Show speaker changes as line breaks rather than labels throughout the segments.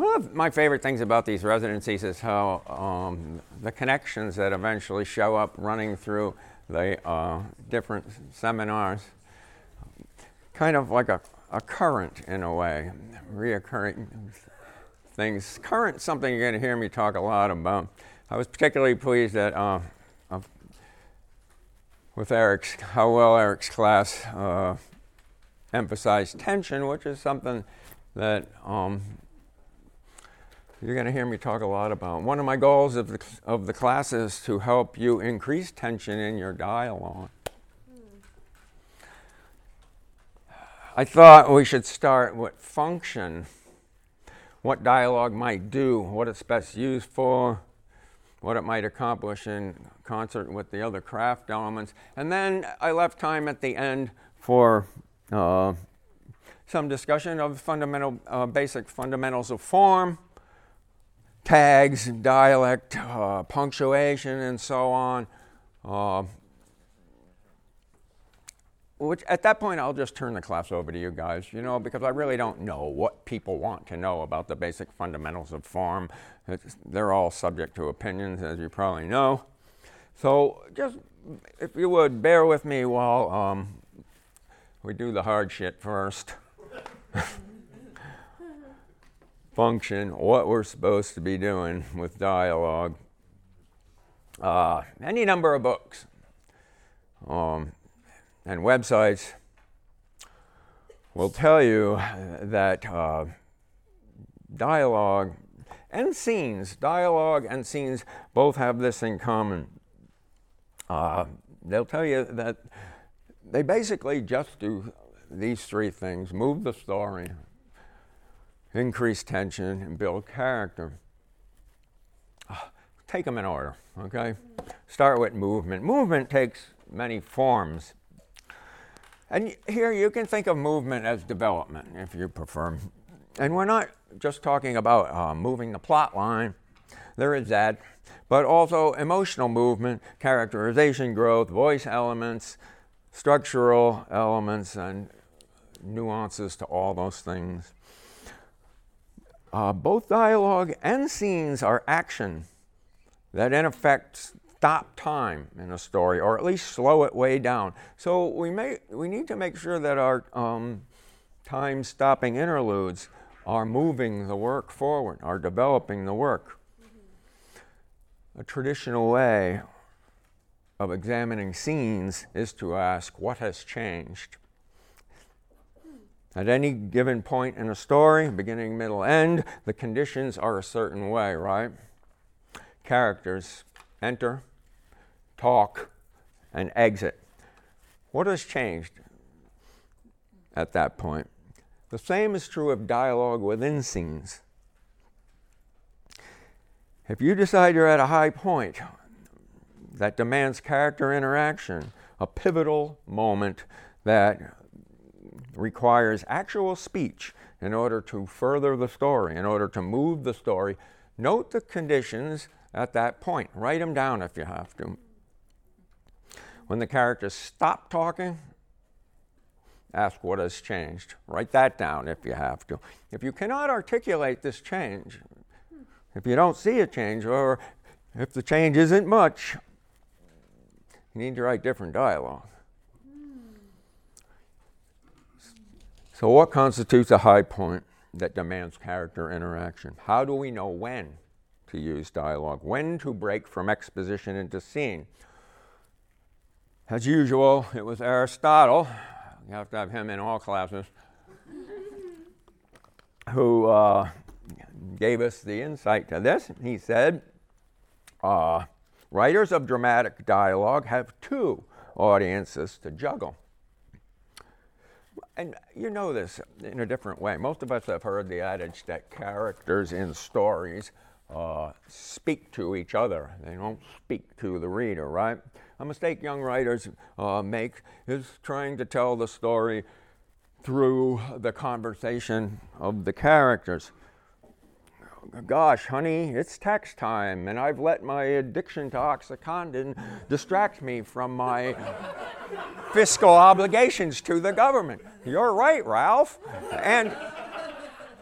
One of my favorite things about these residencies is how um, the connections that eventually show up running through the uh, different seminars, kind of like a, a current in a way, reoccurring things. Current, something you're going to hear me talk a lot about. I was particularly pleased that uh, with Eric's, how well Eric's class uh, emphasized tension, which is something that um, you're going to hear me talk a lot about. One of my goals of the, of the class is to help you increase tension in your dialogue. I thought we should start with function, what dialogue might do, what it's best used for, what it might accomplish in concert with the other craft elements. And then I left time at the end for uh, some discussion of fundamental, uh, basic fundamentals of form tags, dialect, uh, punctuation, and so on. Uh, which at that point I'll just turn the class over to you guys, you know, because I really don't know what people want to know about the basic fundamentals of form. It's, they're all subject to opinions, as you probably know. So just, if you would, bear with me while um, we do the hard shit first. function, what we're supposed to be doing with dialogue. Uh, any number of books um, and websites will tell you that uh, dialogue and scenes, dialogue and scenes both have this in common. Uh, they'll tell you that they basically just do these three things move the story, increase tension, and build character. Ah, take them in order, okay? Start with movement. Movement takes many forms. And here you can think of movement as development, if you prefer. And we're not just talking about uh, moving the plot line, there is that, but also emotional movement, characterization growth, voice elements, structural elements, and nuances to all those things. Uh, both dialogue and scenes are action that, in effect, stop time in a story, or at least slow it way down. So we may we need to make sure that our um, time-stopping interludes are moving the work forward, are developing the work. A traditional way of examining scenes is to ask, what has changed? At any given point in a story, beginning, middle, end, the conditions are a certain way, right? Characters enter, talk, and exit. What has changed at that point? The same is true of dialogue within scenes. If you decide you're at a high point that demands character interaction, a pivotal moment that requires actual speech in order to further the story, in order to move the story. Note the conditions at that point. Write them down if you have to. When the characters stop talking, ask what has changed. Write that down if you have to. If you cannot articulate this change, if you don't see a change, or if the change isn't much, you need to write different dialogue. So, what constitutes a high point that demands character interaction? How do we know when to use dialogue, when to break from exposition into scene? As usual, it was Aristotle, you have to have him in all classes, who uh, gave us the insight to this. He said, uh, Writers of dramatic dialogue have two audiences to juggle and you know this in a different way. Most of us have heard the adage that characters in stories uh, speak to each other. They don't speak to the reader, right? A mistake young writers uh, make is trying to tell the story through the conversation of the characters gosh, honey, it's tax time, and I've let my addiction to Oxycontin distract me from my fiscal obligations to the government. You're right, Ralph. And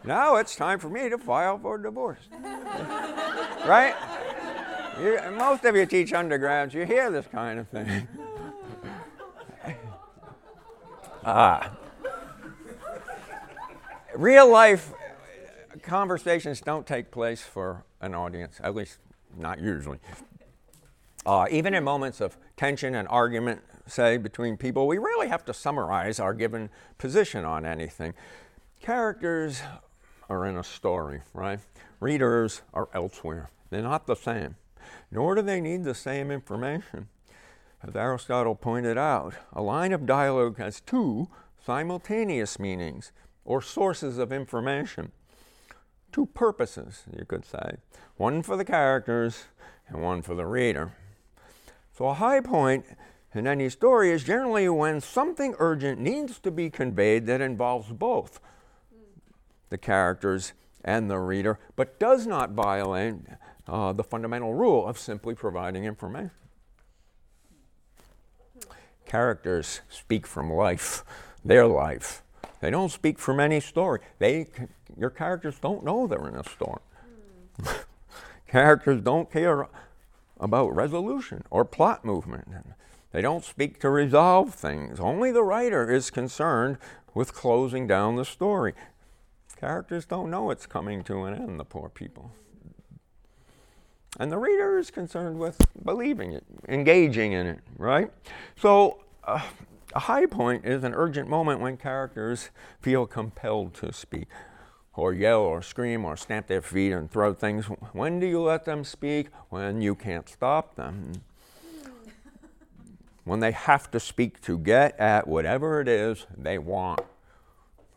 now it's time for me to file for divorce. right? You, most of you teach undergrads, you hear this kind of thing. ah. Real life conversations don't take place for an audience, at least not usually. Uh, even in moments of tension and argument, say, between people, we really have to summarize our given position on anything. Characters are in a story, right? Readers are elsewhere. They're not the same, nor do they need the same information. As Aristotle pointed out, a line of dialogue has two simultaneous meanings or sources of information. Two purposes, you could say one for the characters and one for the reader. So, a high point in any story is generally when something urgent needs to be conveyed that involves both the characters and the reader, but does not violate uh, the fundamental rule of simply providing information. Characters speak from life, their life. They don't speak from any story. They, your characters don't know they're in a storm. characters don't care about resolution or plot movement. They don't speak to resolve things. Only the writer is concerned with closing down the story. Characters don't know it's coming to an end, the poor people. And the reader is concerned with believing it, engaging in it, right? So, uh, a high point is an urgent moment when characters feel compelled to speak, or yell, or scream, or stamp their feet and throw things. When do you let them speak? When you can't stop them when they have to speak to get at whatever it is they want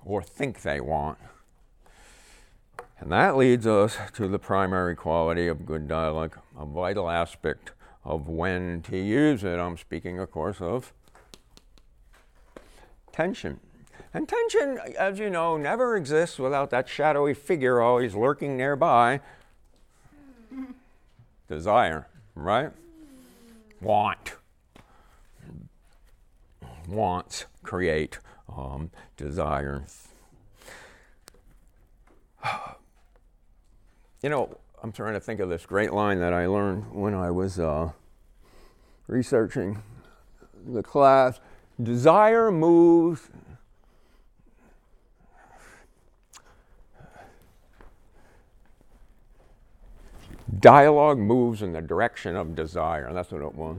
or think they want. And that leads us to the primary quality of good dialogue, a vital aspect of when to use it. I'm speaking, of course, of tension. And tension, as you know, never exists without that shadowy figure always lurking nearby. Desire, right? Want wants create um, desire. You know, I'm trying to think of this great line that I learned when I was uh, researching the class. Desire moves. Dialogue moves in the direction of desire. That's what it was.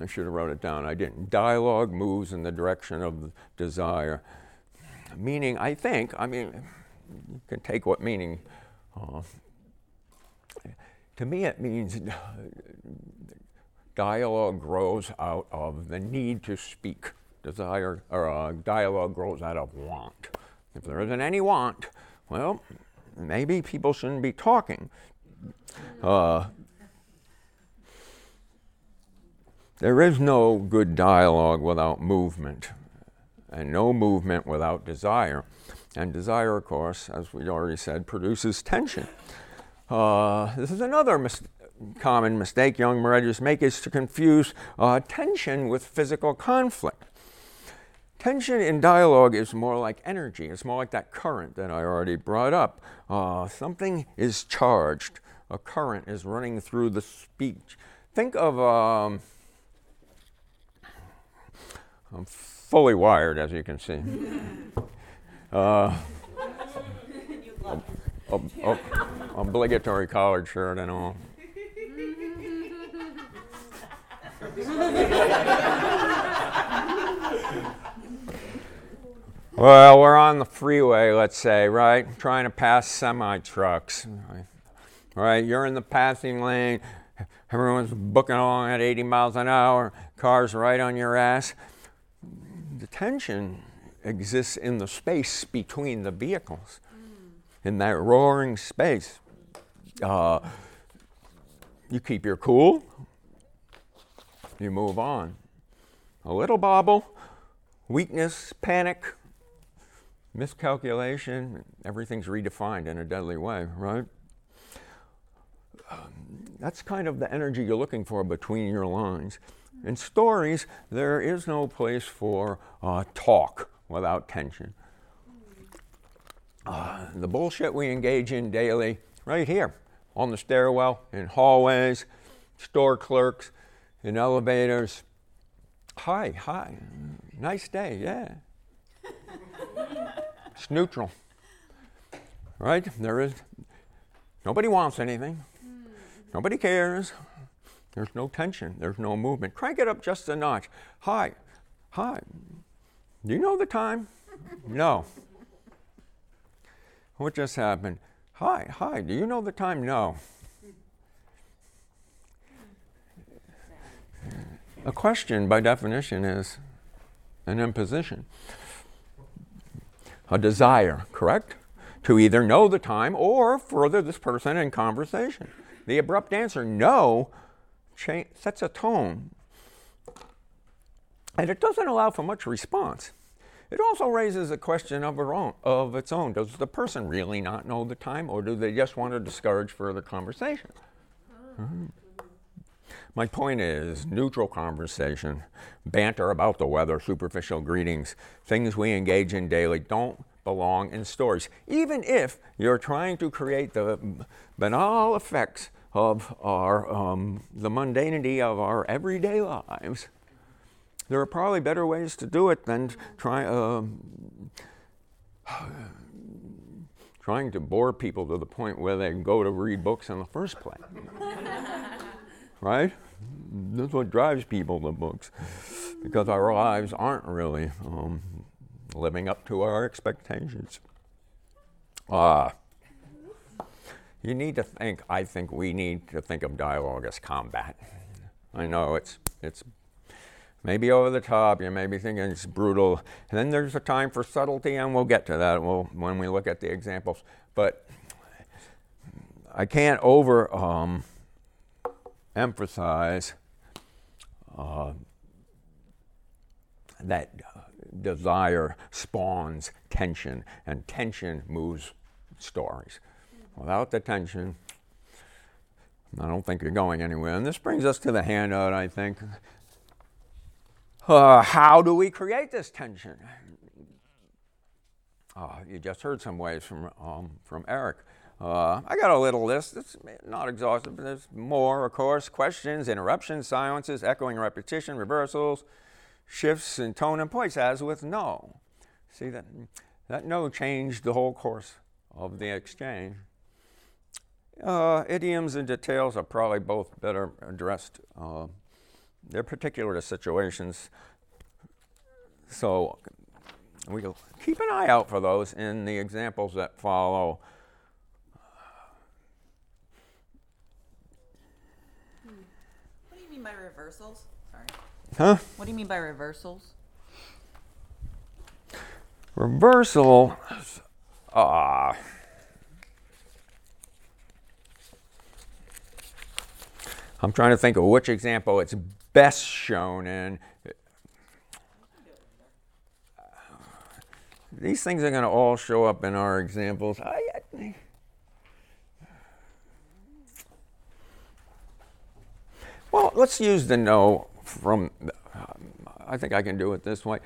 I should have wrote it down. I didn't. Dialogue moves in the direction of desire. Meaning, I think, I mean, you can take what meaning. Uh, to me, it means dialogue grows out of the need to speak. Desire or uh, dialogue grows out of want. If there isn't any want, well, maybe people shouldn't be talking. Uh, There is no good dialogue without movement, and no movement without desire. And desire, of course, as we already said, produces tension. Uh, this is another mis- common mistake young marriages make is to confuse uh, tension with physical conflict. Tension in dialogue is more like energy. It's more like that current that I already brought up. Uh, something is charged. A current is running through the speech. Think of um, I'm fully wired, as you can see. Uh, obligatory collared shirt and all. well, we're on the freeway, let's say, right? Trying to pass semi trucks. Right? You're in the passing lane. Everyone's booking along at 80 miles an hour. Cars right on your ass the tension exists in the space between the vehicles, mm. in that roaring space. Uh, you keep your cool, you move on. A little bobble, weakness, panic, miscalculation, everything's redefined in a deadly way, right? Um, that's kind of the energy you're looking for between your lines. In stories, there is no place for uh, talk without tension. uh, the bullshit we engage in daily, right here, on the stairwell, in hallways, store clerks, in elevators. Hi, hi, nice day, yeah. it's neutral, right? There is, nobody wants anything, nobody cares. There's no tension, there's no movement. Crank it up just a notch. Hi, hi, do you know the time? no. What just happened? Hi, hi, do you know the time? No. A question, by definition, is an imposition. A desire, correct? To either know the time or further this person in conversation. The abrupt answer, no, cha- sets a tone. And it doesn't allow for much response. It also raises a question of, own, of its own. Does the person really not know the time, or do they just want to discourage further conversation? Mm-hmm. My point is neutral conversation, banter about the weather, superficial greetings, things we engage in daily don't belong in stories. Even if you're trying to create the banal effects of our, um, the mundanity of our everyday lives, there are probably better ways to do it than try, uh, trying to bore people to the point where they go to read books in the first place. right? That's what drives people to books, because our lives aren't really um, living up to our expectations. Ah. Uh, you need to think, I think we need to think of dialogue as combat. I know it's, it's maybe over the top. You may be thinking it's brutal. And then there's a time for subtlety, and we'll get to that we'll, when we look at the examples. But I can't over um, emphasize uh, that desire spawns tension, and tension moves stories. Without the tension, I don't think you're going anywhere. And this brings us to the handout, I think. Uh, how do we create this tension? Uh, you just heard some ways from, um, from Eric. Uh, I got a little list. It's not exhaustive, but there's more, of course. Questions, interruptions, silences, echoing repetition, reversals, shifts in tone and voice, as with no. See, that, that no changed the whole course of the exchange. Uh, idioms and details are probably both better addressed uh, they're particular to situations. So we'll keep an eye out for those in the examples that follow.
What do you mean by reversals? Sorry.
Huh?
What do you mean by reversals?
Reversal. Ah. Uh, I'm trying to think of which example it's best shown in. These things are going to all show up in our examples. I, well, let's use the no from, I think I can do it this way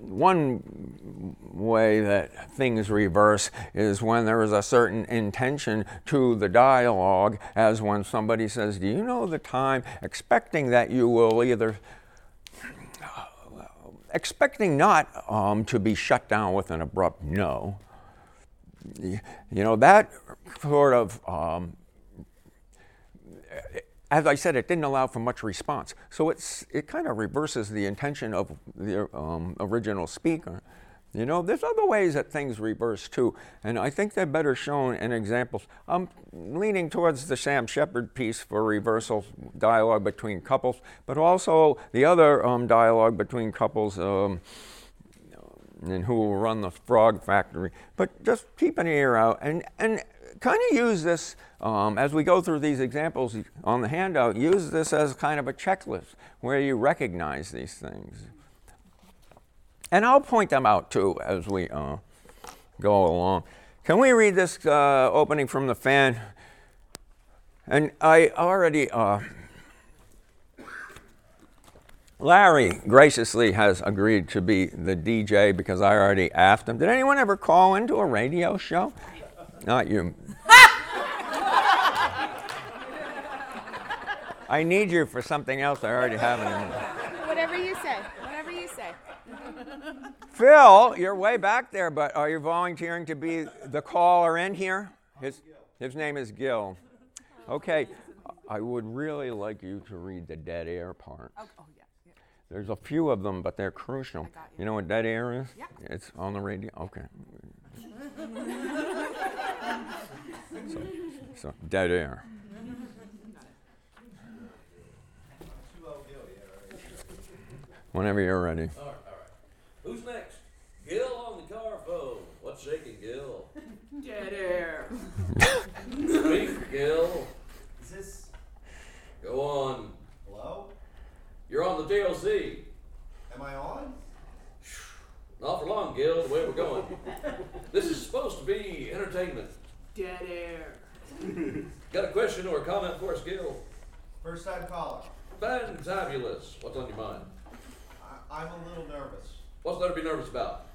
one way that things reverse is when there is a certain intention to the dialogue, as when somebody says, Do you know the time? expecting that you will either, expecting not um, to be shut down with an abrupt no. You know, that sort of um, as I said, it didn't allow for much response. So it's, it kind of reverses the intention of the um, original speaker. You know, there's other ways that things reverse too, and I think they're better shown in examples. I'm leaning towards the Sam Shepard piece for reversal dialogue between couples, but also the other um, dialogue between couples um, and who will run the frog factory. But just keep an ear out and, and kind of use this um, as we go through these examples on the handout, use this as kind of a checklist where you recognize these things. And I'll point them out too as we uh, go along. Can we read this uh, opening from the fan? And I already uh, Larry graciously has agreed to be the DJ because I already asked him. Did anyone ever call into a radio show? Not you. I need you for something else. I already have it.
Whatever you say. Whatever you say.
Phil, you're way back there, but are you volunteering to be the caller in here? His, his name is Gil. Okay, I would really like you to read the dead air part.
Oh, oh yeah. yeah.
There's a few of them, but they're crucial.
you.
You know what dead air is?
Yeah.
It's on the radio. Okay. So, so, dead air. Whenever you're ready.
All right, all right. Who's next? Gil on the car phone. What's shaking, Gil?
Dead air.
Speak, Gil.
Is this
Go on.
hello?
You're on the DLC.
Am I on?
Not for long, Gil, the way we're going. This is supposed to be entertainment.
Dead air.
Got a question or a comment for us, Gil?
First time caller.
Fantabulous. What's on your mind?
I, I'm a little nervous.
What's there to be nervous about?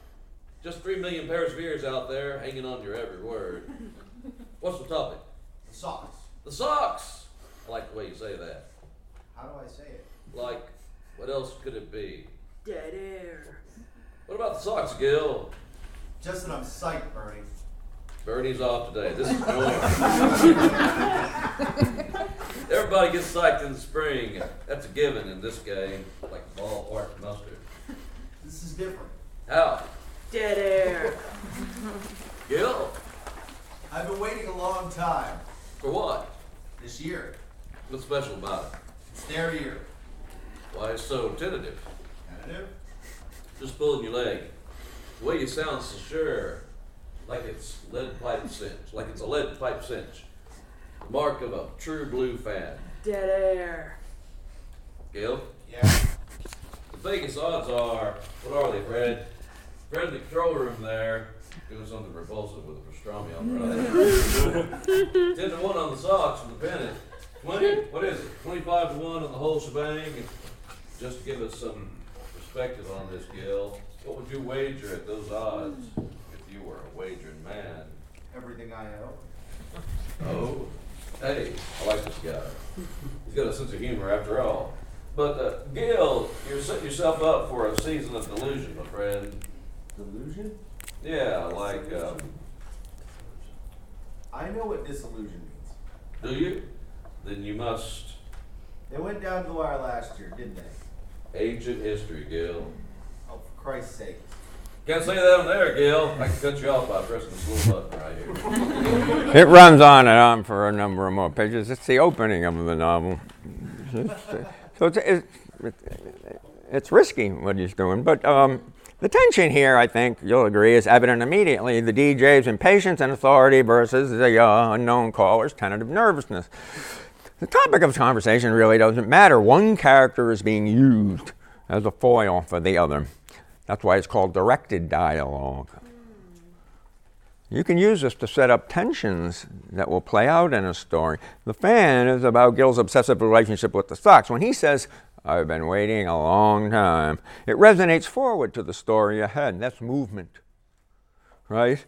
Just three million pairs of ears out there hanging on to your every word. What's the topic?
The Sox.
The Sox! I like the way you say that.
How do I say it?
Like, what else could it be?
Dead air.
What about the Sox, Gil?
Just that I'm psyched, Bernie.
Bernie's off today. This is going. Everybody gets psyched in the spring. That's a given in this game, like ballpark mustard.
This is different.
How?
Dead air.
Gil?
I've been waiting a long time.
For what?
This year.
What's special about it?
It's their year.
Why it's so tentative?
Tentative?
Just pulling your leg. The way you sound so sure, like it's lead pipe cinch, like it's a lead pipe cinch. The mark of a true blue fan.
Dead air.
Gil?
Yeah.
The biggest odds are, what are they, Fred? Fred in the control room there, doing something repulsive with a pastrami on the right. Ten to one on the Sox and the pennant. Twenty, what is it? Twenty-five to one on the whole shebang. Just to give us some perspective on this, Gil, what would you wager at those odds if you were a wagering man?
Everything I owe.
Oh, hey, I like this guy. He's got a sense of humor after all. But uh, Gil, you're setting yourself up for a season of delusion, my friend.
Delusion?
Yeah, like, um,
I know what disillusion means.
do you? Then you must.
They went down to the wire last year, didn't they?
Ancient history, Gil.
Oh, for Christ's sake.
Can't say that on there, Gil. I can cut you off by pressing this little button right here.
It runs on and on for a number of more pages. It's the opening of the novel. So it's, it's, it's risky what he's doing. But um, the tension here, I think you'll agree, is evident immediately. The DJ's impatience and authority versus the uh, unknown caller's tentative nervousness. The topic of conversation really doesn't matter. One character is being used as a foil for the other. That's why it's called directed dialogue. You can use this to set up tensions that will play out in a story. The fan is about Gil's obsessive relationship with the Sox. When he says, I've been waiting a long time, it resonates forward to the story ahead. That's movement, right?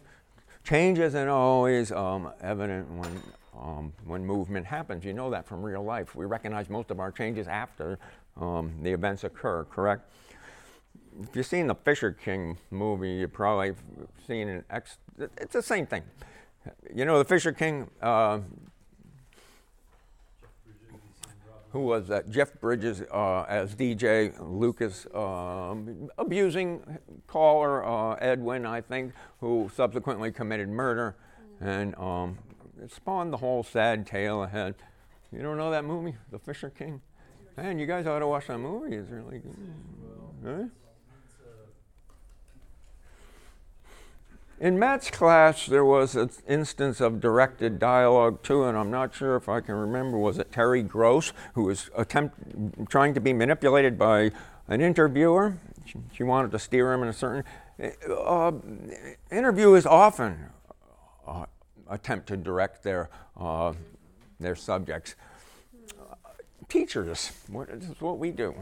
Change isn't always um, evident when, um, when movement happens. You know that from real life. We recognize most of our changes after um, the events occur, correct? if you've seen the Fisher King movie, you've probably seen an ex. It's the same thing. You know, the Fisher King. Uh, who was? Jeff Bridges uh, as DJ Lucas, um, abusing caller uh, Edwin, I think, who subsequently committed murder, and um, it spawned the whole sad tale ahead. You don't know that movie, The Fisher King? Man, you guys ought to watch that movie. It's really good. Huh? In Matt's class, there was an instance of directed dialogue too, and I'm not sure if I can remember. Was it Terry Gross who was attempt, trying to be manipulated by an interviewer? She, she wanted to steer him in a certain. Uh, interviewers often uh, attempt to direct their uh, their subjects. teachers, what, this is what we do.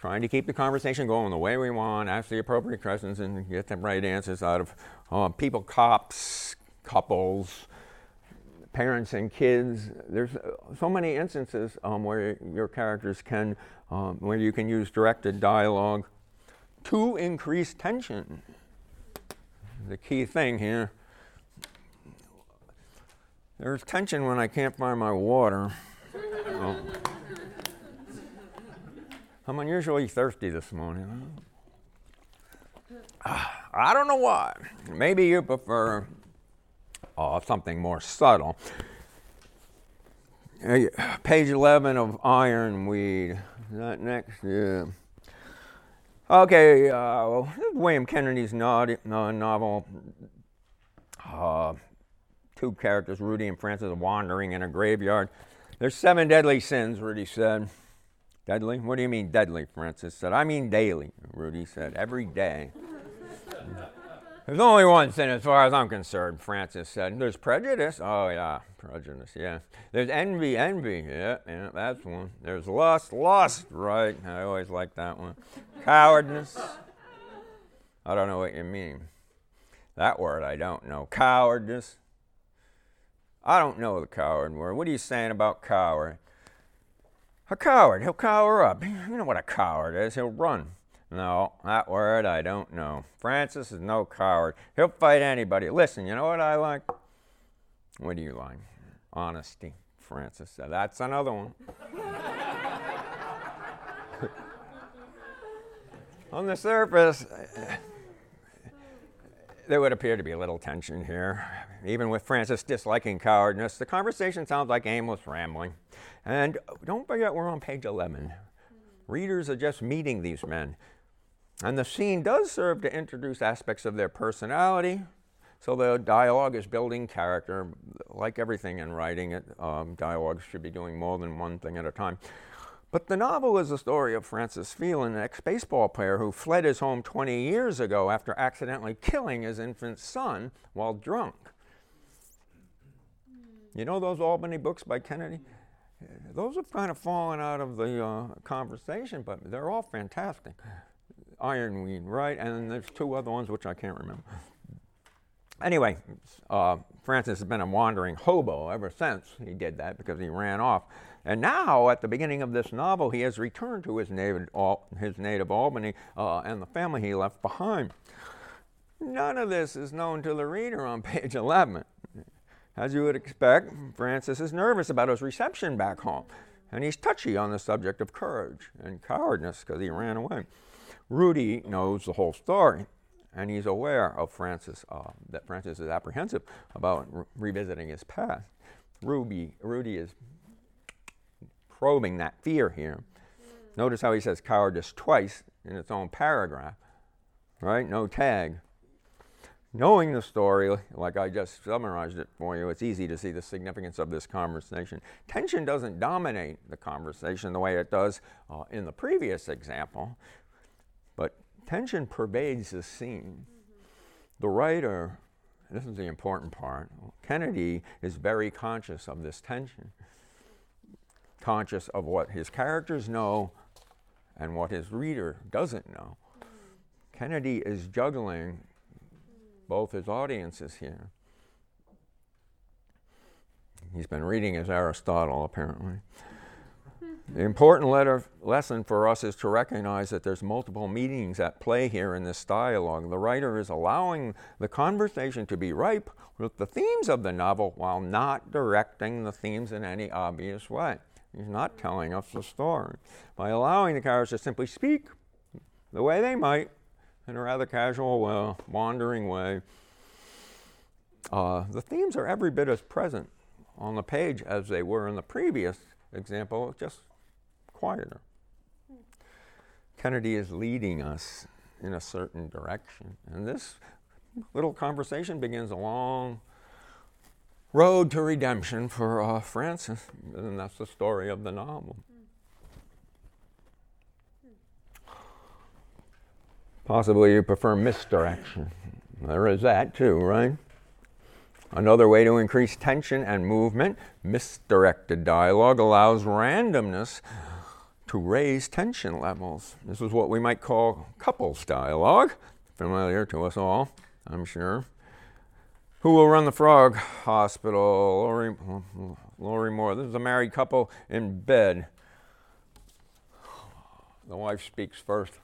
trying to keep the conversation going the way we want, ask the appropriate questions, and get the right answers out of uh, people, cops, couples, parents and kids. There's uh, so many instances um, where your characters can, um, where you can use directed dialogue to increase tension. The key thing here. There's tension when I can't find my water. Oh. I'm unusually thirsty this morning. I don't know why. Maybe you prefer uh, something more subtle. Uh, page 11 of Ironweed. Is that next? Yeah. Okay, uh, William Kennedy's no- novel. Two characters, Rudy and Francis, wandering in a graveyard. There's seven deadly sins, Rudy said. Deadly? What do you mean deadly? Francis said. I mean daily, Rudy said. Every day. There's only one sin as far as I'm concerned, Francis said. There's prejudice. Oh, yeah, prejudice, yeah. There's envy, envy. Yeah, yeah, that's one. There's lust, lust, right. I always like that one. Cowardness. I don't know what you mean. That word I don't know. Cowardness. I don't know the coward word. What are you saying about coward? A coward. He'll cower up. You know what a coward is. He'll run. No, that word I don't know. Francis is no coward. He'll fight anybody. Listen, you know what I like? What do you like? Honesty, Francis. That's another one. On the surface, there would appear to be a little tension here. Even with Francis disliking cowardness, the conversation sounds like aimless rambling. And don't forget, we're on page 11. Readers are just meeting these men. And the scene does serve to introduce aspects of their personality. So the dialogue is building character. Like everything in writing, it, um, dialogue should be doing more than one thing at a time. But the novel is the story of Francis Phelan, an ex baseball player who fled his home 20 years ago after accidentally killing his infant son while drunk. You know those Albany books by Kennedy? Those have kind of fallen out of the uh, conversation, but they're all fantastic. Ironweed, right? And there's two other ones which I can't remember. Anyway, uh, Francis has been a wandering hobo ever since he did that because he ran off. And now, at the beginning of this novel, he has returned to his native, his native Albany uh, and the family he left behind. None of this is known to the reader on page 11. As you would expect, Francis is nervous about his reception back home, and he's touchy on the subject of courage and cowardness because he ran away. Rudy knows the whole story, and he's aware of Francis, uh, that Francis is apprehensive about re- revisiting his past. Ruby, Rudy is probing that fear here. Notice how he says cowardice twice in its own paragraph, right? No tag. Knowing the story, like I just summarized it for you, it's easy to see the significance of this conversation. Tension doesn't dominate the conversation the way it does uh, in the previous example, but tension pervades the scene. The writer, this is the important part, Kennedy is very conscious of this tension, conscious of what his characters know and what his reader doesn't know. Kennedy is juggling both his audiences here. He's been reading his Aristotle, apparently. The important letter, lesson for us is to recognize that there's multiple meanings at play here in this dialogue. The writer is allowing the conversation to be ripe with the themes of the novel while not directing the themes in any obvious way. He's not telling us the story. By allowing the characters to simply speak the way they might, in a rather casual, uh, wandering way, uh, the themes are every bit as present on the page as they were in the previous example, just quieter. Kennedy is leading us in a certain direction. And this little conversation begins a long road to redemption for uh, Francis, and that's the story of the novel. Possibly you prefer misdirection. There is that too, right? Another way to increase tension and movement, misdirected dialogue allows randomness to raise tension levels. This is what we might call couples dialogue, familiar to us all, I'm sure. Who will run the Frog Hospital? Lorrie, Lorrie Moore. This is a married couple in bed. The wife speaks first.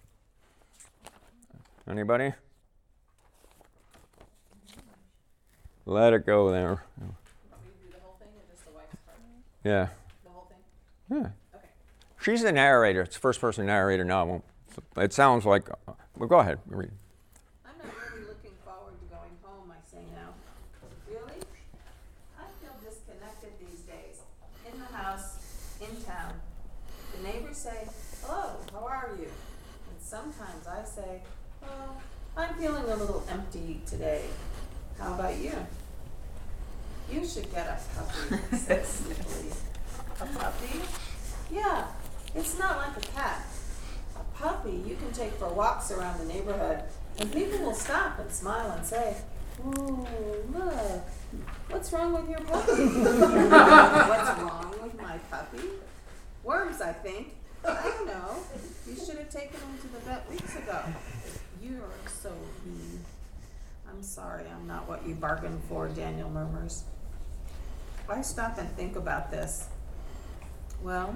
Anybody? Let it go there.
The?
Yeah.
The whole thing?
Yeah.
Okay.
She's the narrator. It's first person narrator now. It sounds like. Well, go ahead. Read.
I'm not really looking forward to going home, I say now. Really? I feel disconnected these days. In the house, in town. The neighbors say, hello, how are you? And sometimes I say, well, I'm feeling a little empty today. How about you? You should get a puppy. A puppy? Yeah, it's not like a cat. A puppy you can take for walks around the neighborhood, and people will stop and smile and say, "Oh, look, what's wrong with your puppy? what's wrong with my puppy? Worms, I think. I don't know. You should have taken him to the vet weeks ago. You're so mean. I'm sorry, I'm not what you bargained for, Daniel murmurs. I stop and think about this. Well,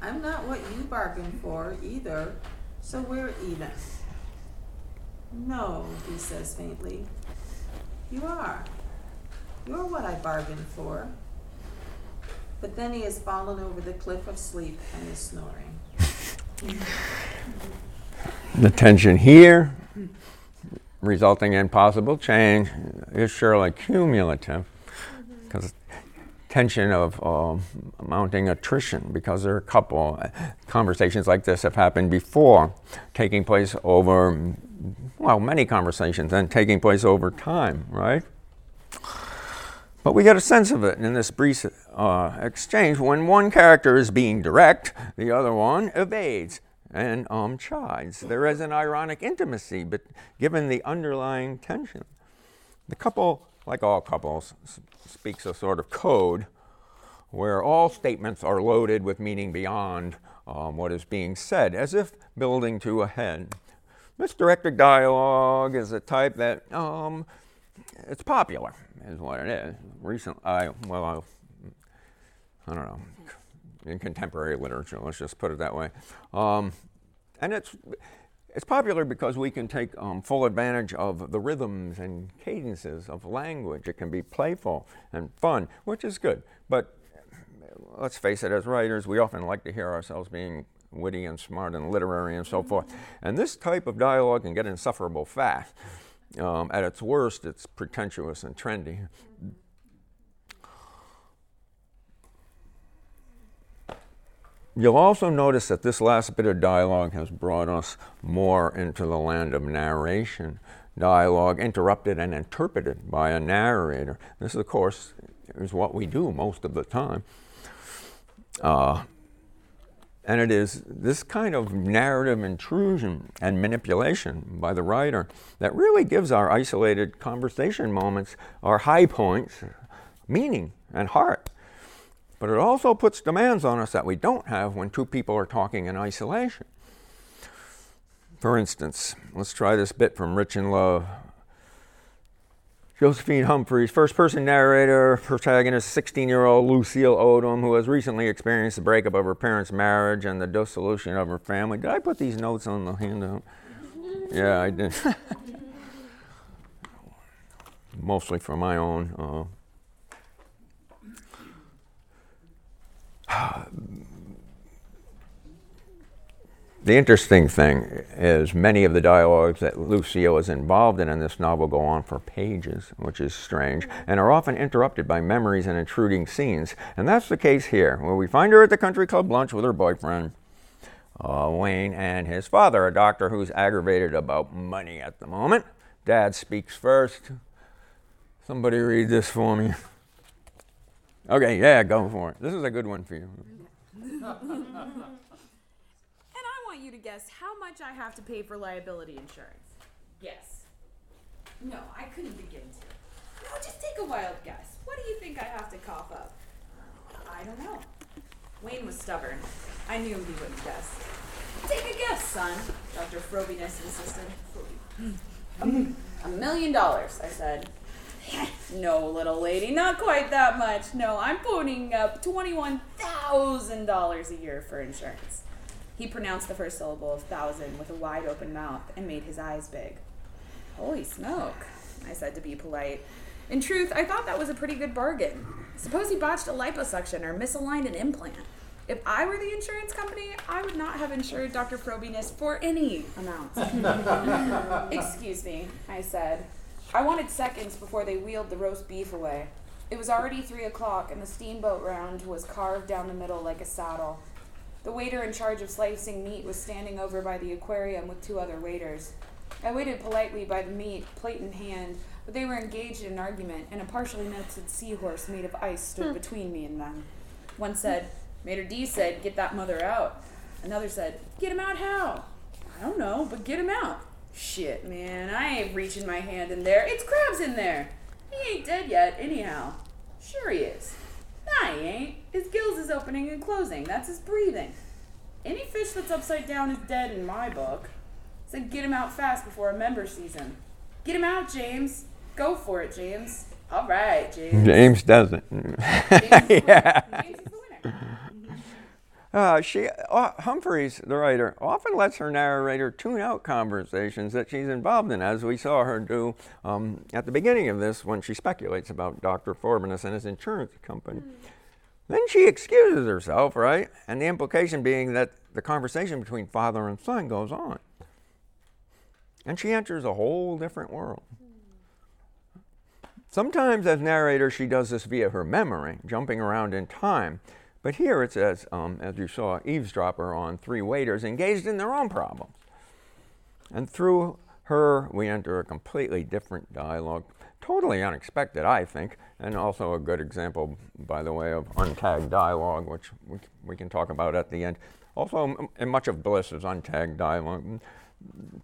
I'm not what you bargained for either, so we're even. No, he says faintly. You are. You're what I bargained for. But then he has fallen over the cliff of sleep and is snoring.
The tension here, resulting in possible change, is surely cumulative because tension of um, mounting attrition because there are a couple conversations like this have happened before, taking place over, well, many conversations and taking place over time, right? But we get a sense of it in this brief uh, exchange. When one character is being direct, the other one evades and um, chides. There is an ironic intimacy, but given the underlying tension, the couple, like all couples, speaks a sort of code where all statements are loaded with meaning beyond um, what is being said, as if building to a head. Misdirected dialogue is a type that um, it's popular, is what it is. Recent, I well, I, I don't know, in contemporary literature. Let's just put it that way. Um, and it's it's popular because we can take um, full advantage of the rhythms and cadences of language. It can be playful and fun, which is good. But let's face it, as writers, we often like to hear ourselves being witty and smart and literary and so forth. And this type of dialogue can get insufferable fast. Um, at its worst, it's pretentious and trendy. You'll also notice that this last bit of dialogue has brought us more into the land of narration. Dialogue interrupted and interpreted by a narrator. This, of course, is what we do most of the time. Uh, and it is this kind of narrative intrusion and manipulation by the writer that really gives our isolated conversation moments, our high points, meaning and heart. But it also puts demands on us that we don't have when two people are talking in isolation. For instance, let's try this bit from Rich in Love. Josephine Humphreys, first person narrator, protagonist, 16 year old Lucille Odom, who has recently experienced the breakup of her parents' marriage and the dissolution of her family. Did I put these notes on the handout? Yeah, I did. Mostly for my own. Uh, The interesting thing is many of the dialogues that Lucille is involved in in this novel go on for pages, which is strange, and are often interrupted by memories and intruding scenes. And that's the case here, where we find her at the country club lunch with her boyfriend, uh, Wayne, and his father, a doctor who's aggravated about money at the moment. Dad speaks first. Somebody read this for me. Okay, yeah, go for it. This is a good one for you.
And I want you to guess how much I have to pay for liability insurance. Guess. No, I couldn't begin to. No, just take a wild guess. What do you think I have to cough up? I don't know. Wayne was stubborn. I knew he wouldn't guess. Take a guess, son, Dr. Frobiness insisted. A million dollars, I said. No, little lady, not quite that much. No, I'm putting up $21,000 a year for insurance. He pronounced the first syllable of thousand with a wide open mouth and made his eyes big. Holy smoke, I said to be polite. In truth, I thought that was a pretty good bargain. Suppose he botched a liposuction or misaligned an implant. If I were the insurance company, I would not have insured Dr. Probiness for any amount. Excuse me, I said. I wanted seconds before they wheeled the roast beef away. It was already three o'clock, and the steamboat round was carved down the middle like a saddle. The waiter in charge of slicing meat was standing over by the aquarium with two other waiters. I waited politely by the meat, plate in hand, but they were engaged in an argument, and a partially melted seahorse made of ice stood hmm. between me and them. One said, Maître D said, get that mother out. Another said, get him out how? I don't know, but get him out. Shit, man, I ain't reaching my hand in there. It's Krabs in there. He ain't dead yet, anyhow. Sure he is. Nah, he ain't. His gills is opening and closing. That's his breathing. Any fish that's upside down is dead in my book. Said get him out fast before a member sees him. Get him out, James. Go for it, James. All right, James.
James doesn't.
James winner. James is the winner.
Uh, she uh, Humphreys, the writer, often lets her narrator tune out conversations that she's involved in, as we saw her do um, at the beginning of this when she speculates about Dr. Forbinus and his insurance company. Then she excuses herself, right? And the implication being that the conversation between father and son goes on. And she enters a whole different world. Sometimes, as narrator, she does this via her memory, jumping around in time. But here it says, um, as you saw, eavesdropper on three waiters engaged in their own problems. And through her, we enter a completely different dialogue, totally unexpected, I think, and also a good example, by the way, of untagged dialogue, which we, we can talk about at the end. Also, much of Bliss is untagged dialogue.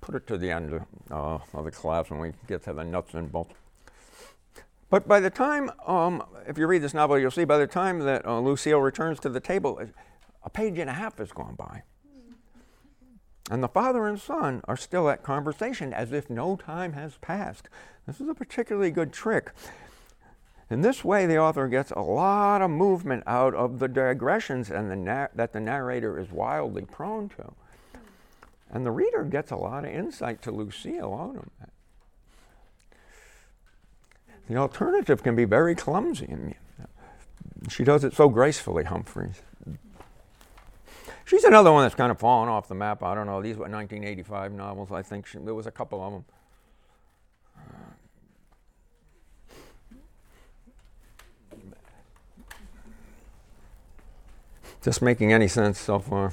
Put it to the end uh, of the class when we get to the nuts and bolts. But by the time, um, if you read this novel, you'll see by the time that uh, Lucille returns to the table, a page and a half has gone by. And the father and son are still at conversation as if no time has passed. This is a particularly good trick. In this way, the author gets a lot of movement out of the digressions and the that the narrator is wildly prone to. And the reader gets a lot of insight to Lucille out of that. The alternative can be very clumsy. And she does it so gracefully, Humphreys. She's another one that's kind of fallen off the map. I don't know. These were 1985 novels, I think. She, there was a couple of them. Just making any sense so far?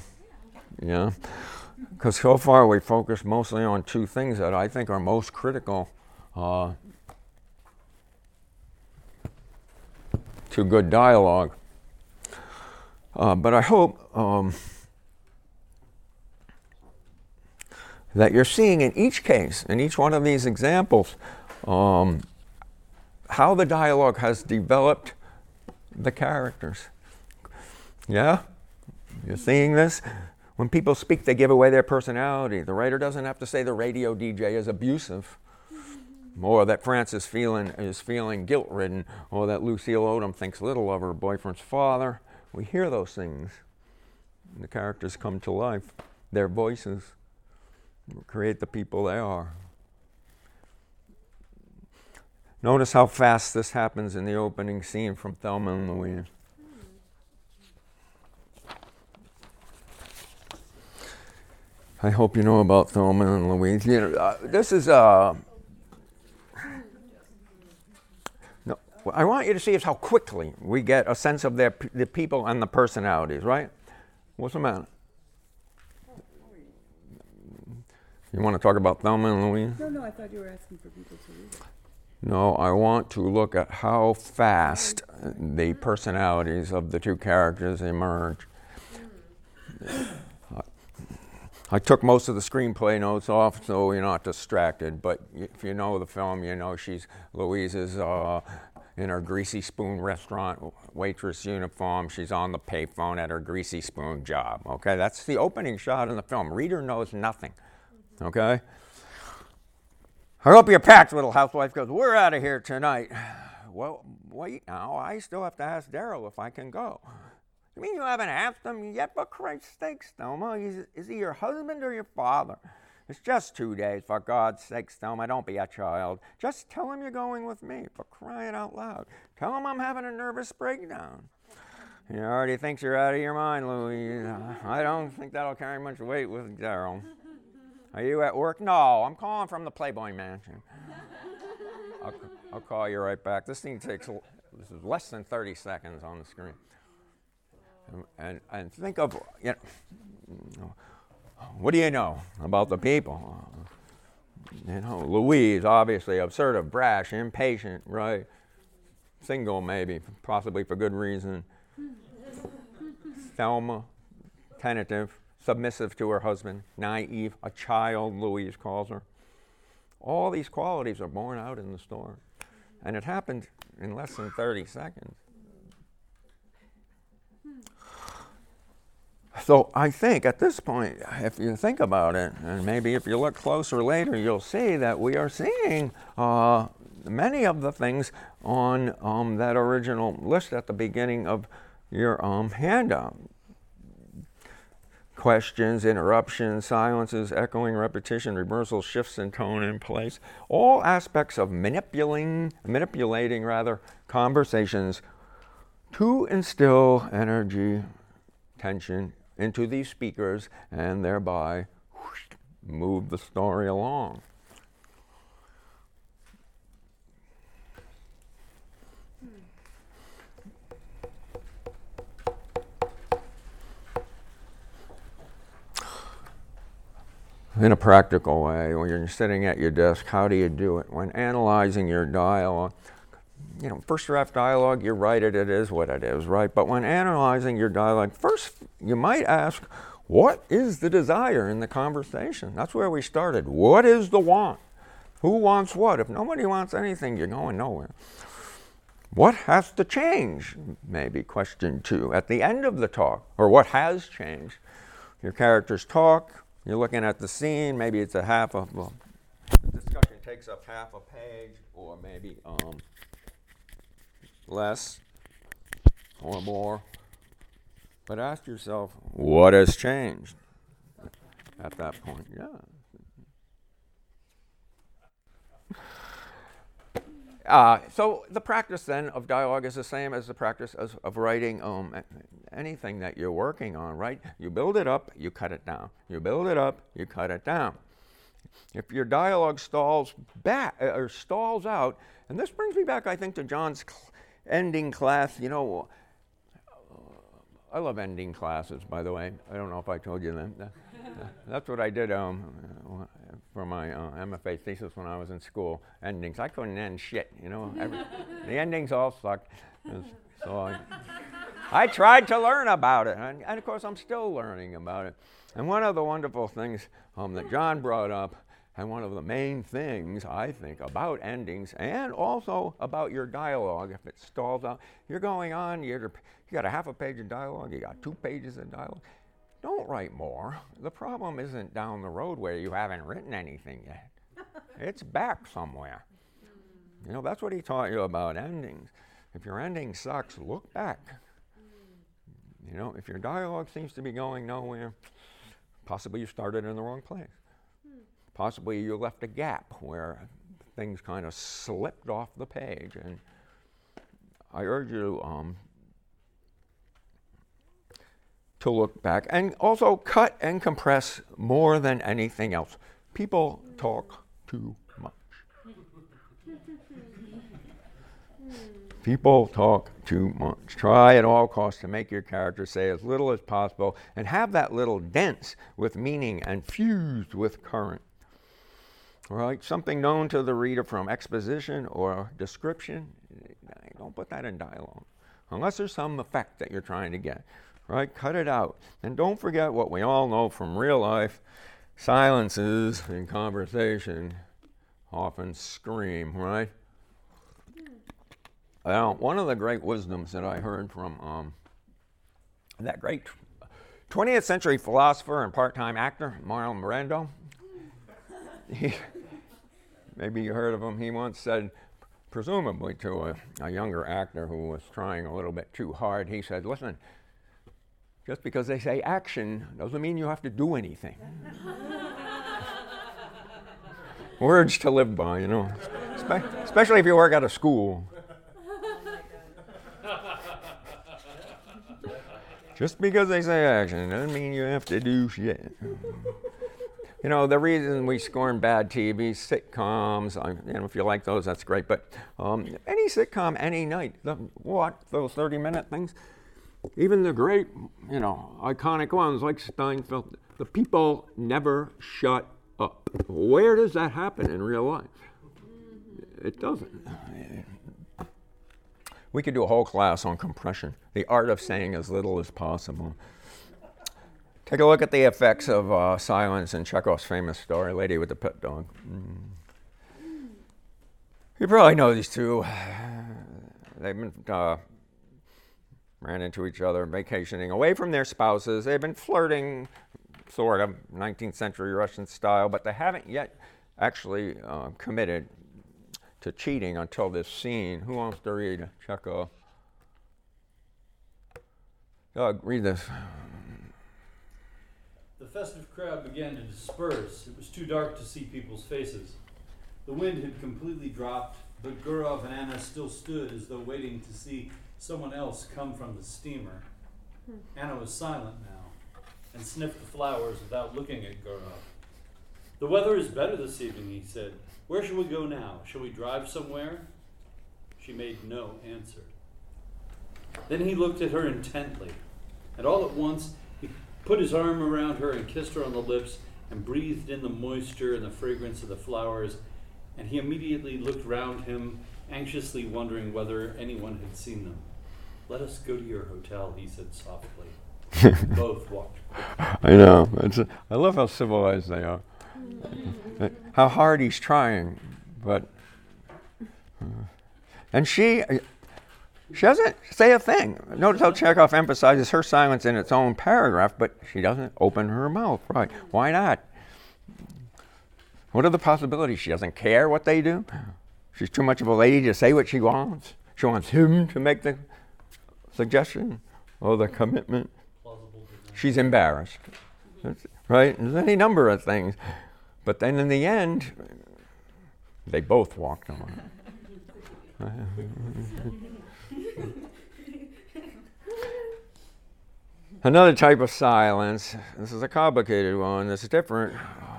Yeah. Because so far we focused mostly on two things that I think are most critical uh, to good dialogue. Uh, but I hope um, that you're seeing in each case, in each one of these examples, um, how the dialogue has developed the characters. Yeah? You're seeing this? When people speak, they give away their personality. The writer doesn't have to say the radio DJ is abusive, or that Frances feeling, is feeling guilt ridden, or that Lucille Odom thinks little of her boyfriend's father. We hear those things. The characters come to life. Their voices create the people they are. Notice how fast this happens in the opening scene from Thelma and Louise. I hope you know about Thelma and Louise. You know, uh, this is uh, What I want you to see is how quickly we get a sense of their the people and the personalities. Right? What's the matter? You want to talk about Thelma and Louise?
No, no, I thought you were asking for people to read it.
No, I want to look at how fast the personalities of the two characters emerge. I took most of the screenplay notes off so you're not distracted, but if you know the film, you know she's Louise is uh, in her greasy spoon restaurant waitress uniform. She's on the payphone at her greasy spoon job. Okay, that's the opening shot in the film. Reader knows nothing. Okay? I hope you're packed, little housewife, because we're out of here tonight. Well, wait now. I still have to ask Daryl if I can go. You mean you haven't asked him yet? For Christ's sake, Thelma. Is, is he your husband or your father? It's just two days. For God's sake, Thelma, don't be a child. Just tell him you're going with me, for crying out loud. Tell him I'm having a nervous breakdown. He already thinks you're out of your mind, Louise. I don't think that'll carry much weight with Daryl. Are you at work? No, I'm calling from the Playboy Mansion. I'll, I'll call you right back. This thing takes this is less than 30 seconds on the screen. And, and, and think of, you know, what do you know about the people? You know, Louise, obviously absurd, brash, impatient, right? Single, maybe, possibly for good reason. Thelma, tentative, submissive to her husband, naive, a child, Louise calls her. All these qualities are borne out in the story. And it happened in less than 30 seconds. So I think at this point, if you think about it, and maybe if you look closer later, you'll see that we are seeing uh, many of the things on um, that original list at the beginning of your um, handout. Questions, interruptions, silences, echoing, repetition, reversals, shifts in tone and place, all aspects of manipulating, manipulating rather, conversations to instill energy, tension, into these speakers and thereby whoosh, move the story along. in a practical way, when you're sitting at your desk, how do you do it? When analyzing your dialogue, you know, first draft dialogue, you write it, it is what it is, right? But when analyzing your dialogue, first you might ask, what is the desire in the conversation? That's where we started. What is the want? Who wants what? If nobody wants anything, you're going nowhere. What has to change? Maybe question two. At the end of the talk, or what has changed? Your characters talk, you're looking at the scene, maybe it's a half of, well, the discussion takes up half a page, or maybe um, less or more. But ask yourself, what has changed at that point? Yeah. Uh, so the practice then of dialogue is the same as the practice as, of writing um, anything that you're working on, right? You build it up, you cut it down. You build it up, you cut it down. If your dialogue stalls back uh, or stalls out, and this brings me back, I think, to John's cl- ending class. You know, I love ending classes, by the way. I don't know if I told you that. That's what I did um, for my uh, MFA thesis when I was in school. Endings. I couldn't end shit, you know. Every, the endings all sucked. So I, I, tried to learn about it. And, and, of course, I'm still learning about it. And one of the wonderful things um, that John brought up and one of the main things, I think, about endings and also about your dialogue, if it stalls out, you're going on, you're, you got a half a page of dialogue, you got two pages of dialogue. Don't write more. The problem isn't down the road where you haven't written anything yet. it's back somewhere. You know, that's what he taught you about endings. If your ending sucks, look back. You know, if your dialogue seems to be going nowhere, possibly you started in the wrong place. Possibly you left a gap where things kind of slipped off the page. And I urge you um, to look back and also cut and compress more than anything else. People talk too much. People talk too much. Try at all costs to make your character say as little as possible and have that little dense with meaning and fused with current right? Something known to the reader from exposition or description, don't put that in dialogue. Unless there's some effect that you're trying to get, right? Cut it out. And don't forget what we all know from real life silences in conversation often scream, right? Well, one of the great wisdoms that I heard from um, that great 20th century philosopher and part time actor, Marlon Brando, maybe you heard of him, he once said, presumably to a, a younger actor who was trying a little bit too hard, he said, Listen, just because they say action doesn't mean you have to do anything. Words to live by, you know, Espe- especially if you work at a school. Just because they say action doesn't mean you have to do shit. You know, the reason we scorn bad TV, sitcoms, I, you know, if you like those, that's great. But um, any sitcom, any night, the, what, those 30 minute things, even the great, you know, iconic ones like Seinfeld, the people never shut up. Where does that happen in real life? It doesn't. We could do a whole class on compression, the art of saying as little as possible. Take a look at the effects of uh, silence in Chekhov's famous story, Lady with the Pet Dog. Mm. You probably know these two. They've been uh, ran into each other vacationing away from their spouses. They've been flirting, sort of, 19th century Russian style, but they haven't yet actually uh, committed to cheating until this scene. Who wants to read Chekhov? Doug, read this.
The festive crowd began to disperse. It was too dark to see people's faces. The wind had completely dropped, but Gurov and Anna still stood as though waiting to see someone else come from the steamer. Hmm. Anna was silent now and sniffed the flowers without looking at Gurov. The weather is better this evening, he said. Where shall we go now? Shall we drive somewhere? She made no answer. Then he looked at her intently, and all at once put his arm around her and kissed her on the lips and breathed in the moisture and the fragrance of the flowers, and he immediately looked round him, anxiously wondering whether anyone had seen them. Let us go to your hotel, he said softly. Both walked.
I know. It's, I love how civilized they are. how hard he's trying, but. uh, and she, she doesn't say a thing. Notice how Chekhov emphasizes her silence in its own paragraph, but she doesn't open her mouth. Right? Why not? What are the possibilities? She doesn't care what they do. She's too much of a lady to say what she wants. She wants him to make the suggestion or the commitment. She's embarrassed. Right? There's any number of things. But then in the end, they both walked on. Another type of silence, this is a complicated one, it's a different uh,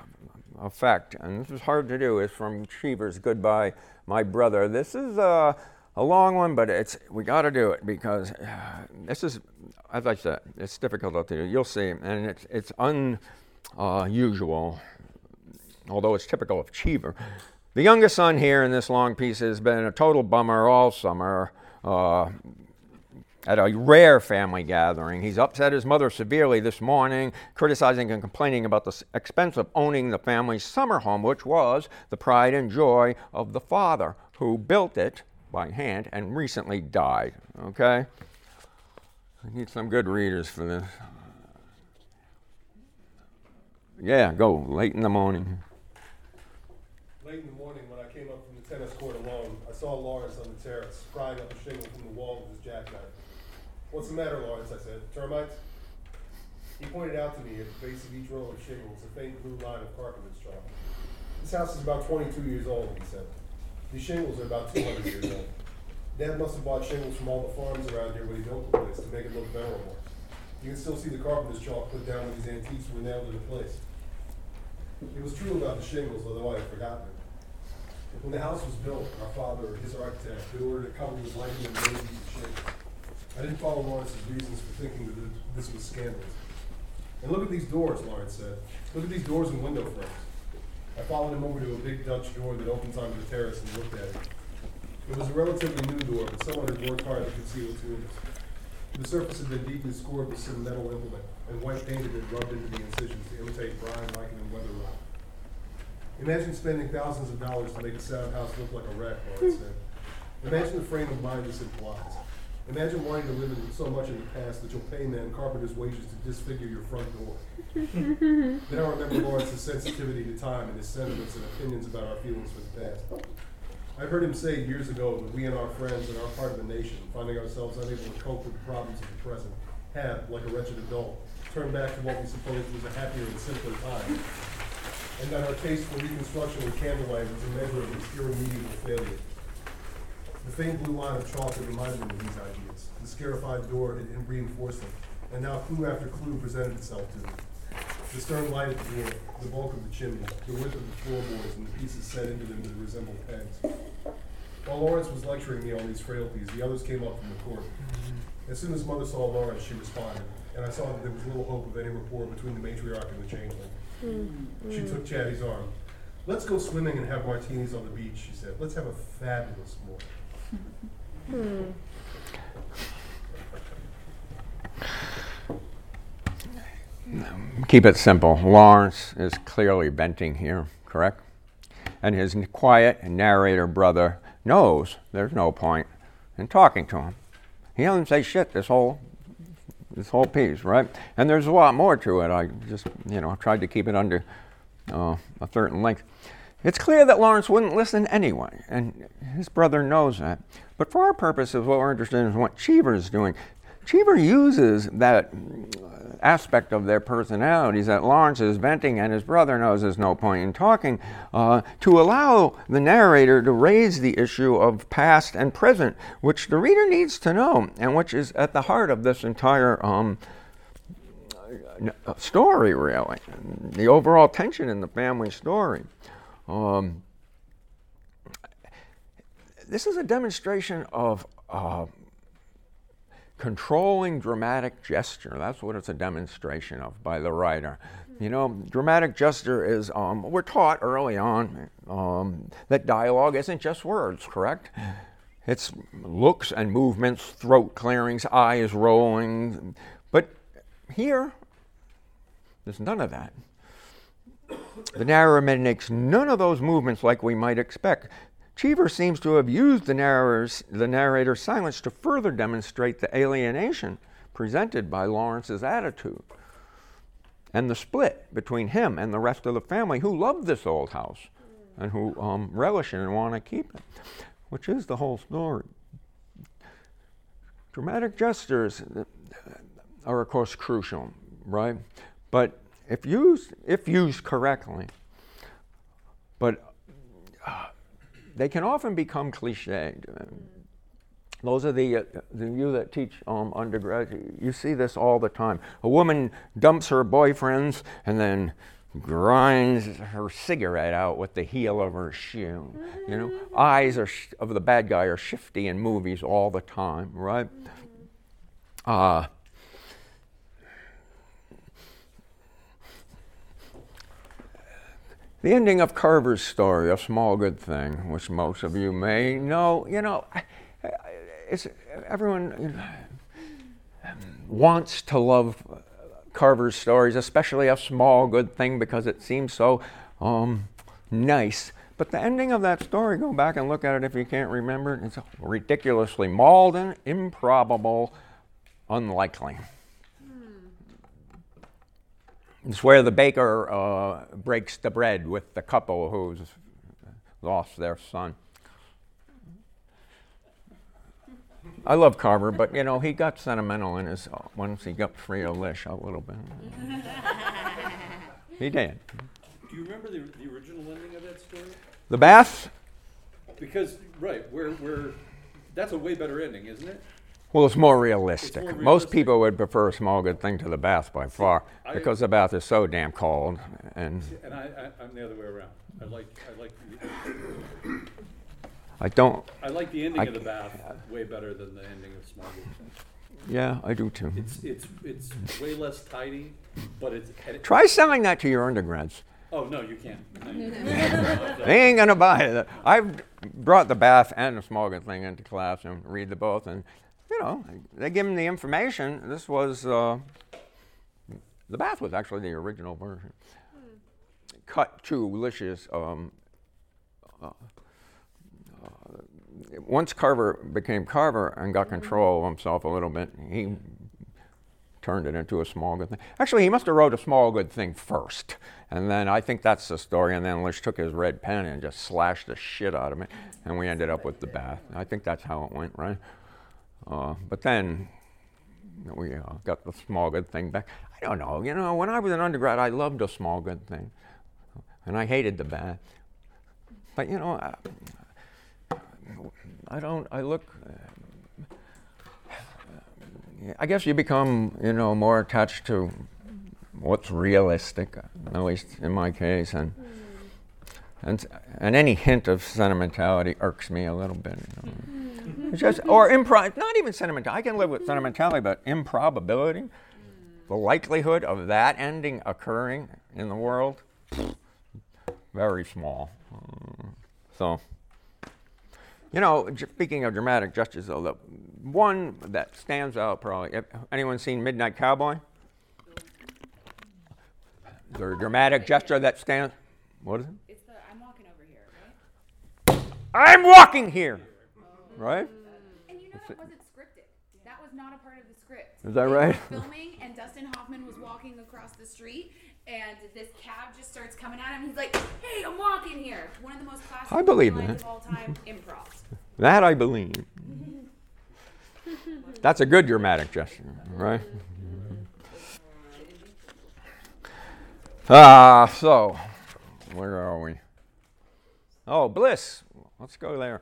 effect, and this is hard to do, is from Cheever's Goodbye, My Brother. This is uh, a long one, but it's we got to do it because uh, this is, as I said, it's difficult to do. You'll see, and it's, it's unusual, although it's typical of Cheever. The youngest son here in this long piece has been a total bummer all summer. Uh, at a rare family gathering. He's upset his mother severely this morning, criticizing and complaining about the expense of owning the family's summer home, which was the pride and joy of the father who built it by hand and recently died. Okay? I need some good readers for this. Yeah, go late in the morning.
Late in the morning, when I came up from the tennis court alone, saw Lawrence on the terrace, prying up a shingle from the wall with his jackknife. What's the matter, Lawrence? I said. Termites? He pointed out to me at the base of each row of shingles a faint blue line of carpenter's chalk. This house is about 22 years old, he said. These shingles are about 200 years old. Dad must have bought shingles from all the farms around here when he built the place to make it look venerable. You can still see the carpenter's chalk put down when these antiques were nailed into place. It was true about the shingles, although I had forgotten it. When the house was built, our father, his architect, had ordered a company with lighting and shingles. I didn't follow Lawrence's reasons for thinking that this was scandalous. And look at these doors, Lawrence said. Look at these doors and window frames. I followed him over to a big Dutch door that opens onto the terrace and looked at it. It was a relatively new door, but someone had worked hard to conceal its windows. The surface had been deeply scored with some metal implement, and white paint had been rubbed into the incisions to imitate brine, lichen, and weather. Imagine spending thousands of dollars to make a sound house look like a wreck, Lawrence said. Imagine the frame of mind this implies. Imagine wanting to live in so much in the past that you'll pay men carpenter's wages to disfigure your front door. then I remember Lawrence's sensitivity to time and his sentiments and opinions about our feelings for the past. I heard him say years ago that we and our friends in our part of the nation, finding ourselves unable to cope with the problems of the present, have, like a wretched adult, turned back to what we supposed was a happier and simpler time, and that our taste for reconstruction with candlelight was a measure of its irremediable failure. The faint blue line of chalk had reminded me of these ideas. The scarified door had reinforced them, and now clue after clue presented itself to me. The stern light at the door, the bulk of the chimney, the width of the floorboards, and the pieces set into them that resembled pegs. While Lawrence was lecturing me on these frailties, the others came up from the court. As soon as mother saw Lawrence, she responded, and I saw that there was little hope of any rapport between the matriarch and the changeling. Mm, she mm. took Chaddy's arm. Let's go swimming and have martinis on the beach, she said. Let's have a fabulous morning. Hmm.
Um, keep it simple. Lawrence is clearly venting here, correct? And his quiet narrator brother knows there's no point in talking to him. He doesn't say shit this whole this whole piece, right? And there's a lot more to it. I just, you know, tried to keep it under uh, a certain length. It's clear that Lawrence wouldn't listen anyway, and his brother knows that. But for our purposes, what we're interested in is what Cheever is doing. Cheever uses that aspect of their personalities that Lawrence is venting and his brother knows there's no point in talking uh, to allow the narrator to raise the issue of past and present, which the reader needs to know and which is at the heart of this entire um, uh, story, really. The overall tension in the family story. Um, this is a demonstration of uh, controlling dramatic gesture. That's what it's a demonstration of by the writer. You know, dramatic gesture is, um, we're taught early on um, that dialogue isn't just words, correct? It's looks and movements, throat clearings, eyes rolling. But here, there's none of that. The narrator makes none of those movements like we might expect. Cheever seems to have used the narrator's, the narrator's silence to further demonstrate the alienation presented by Lawrence's attitude and the split between him and the rest of the family who love this old house and who um, relish it and want to keep it, which is the whole story. Dramatic gestures are, of course, crucial, right? But if used, if used correctly, but uh, they can often become cliched. Those are the, uh, the you that teach um, undergrad. You see this all the time. A woman dumps her boyfriends and then grinds her cigarette out with the heel of her shoe. You know, eyes are sh- of the bad guy are shifty in movies all the time, right? Uh, The ending of Carver's story, A Small Good Thing, which most of you may know, you know, it's, everyone you know, wants to love Carver's stories, especially A Small Good Thing, because it seems so um, nice. But the ending of that story, go back and look at it if you can't remember, it's ridiculously mauled and improbable, unlikely. It's where the baker uh, breaks the bread with the couple who's lost their son. I love Carver, but you know he got sentimental in his once he got free of Lish a little bit. he did.
Do you remember the, the original ending of that story?
The bath.
Because right, where where that's a way better ending, isn't it?
Well, it's more realistic.
more
Most
realistic.
people would prefer a small good thing to the bath by far
I-
because the bath is so damn cold. And
And I, I I'm the other way around. I like I like the,
I don't.
I like the ending
I
of the bath way better than the ending of Small Good.
Yeah, I do too.
It's it's it's way less tidy, but it's it,
Try selling that to your undergrads.
oh no, you can't. No, you
They ain't gonna buy it. I've brought the bath and the small good thing into class and read the both, and you know they give him the information. This was uh, the bath was actually the original version, cut to Lish's. Um, uh, uh, once Carver became Carver and got control of himself a little bit, he turned it into a small good thing. Actually, he must have wrote a small good thing first, and then I think that's the story. And then Lish took his red pen and just slashed the shit out of it, and we ended up with the bath. I think that's how it went, right? Uh, but then we uh, got the small good thing back. I don't know. You know, when I was an undergrad, I loved a small good thing, and I hated the bath. But you know, I, I don't. I look. I guess you become, you know, more attached to what's realistic, at least in my case, and and and any hint of sentimentality irks me a little bit. Just or improv, not even sentimentality. I can live with sentimentality, but improbability, the likelihood of that ending occurring in the world, very small. So. You know, speaking of dramatic gestures, though, the one that stands out probably. Anyone seen Midnight Cowboy? The dramatic gesture that stands. What is it?
It's the I'm walking over here, right?
I'm walking here. Right?
And you know it wasn't scripted. That was not a part of the script.
Is that right?
Filming and Dustin Hoffman was walking across the street and this cab just starts coming at him. He's like, "Hey, I'm walking here." One of the most classic
I believe
lines
that.
of all time. Improv.
That I believe. That's a good dramatic gesture, right? Ah, so where are we? Oh, bliss. Let's go there.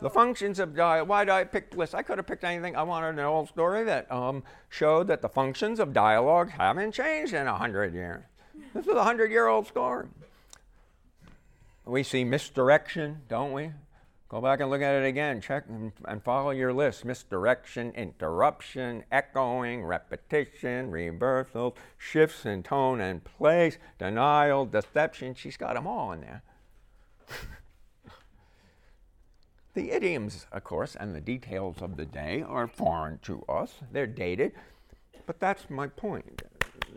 The functions of dialogue. Why did I pick bliss? I could have picked anything. I wanted an old story that um, showed that the functions of dialogue haven't changed in a hundred years. This is a hundred-year-old story. We see misdirection, don't we? Go back and look at it again. Check and, and follow your list. Misdirection, interruption, echoing, repetition, reversals, shifts in tone and place, denial, deception. She's got them all in there. the idioms, of course, and the details of the day are foreign to us. They're dated. But that's my point.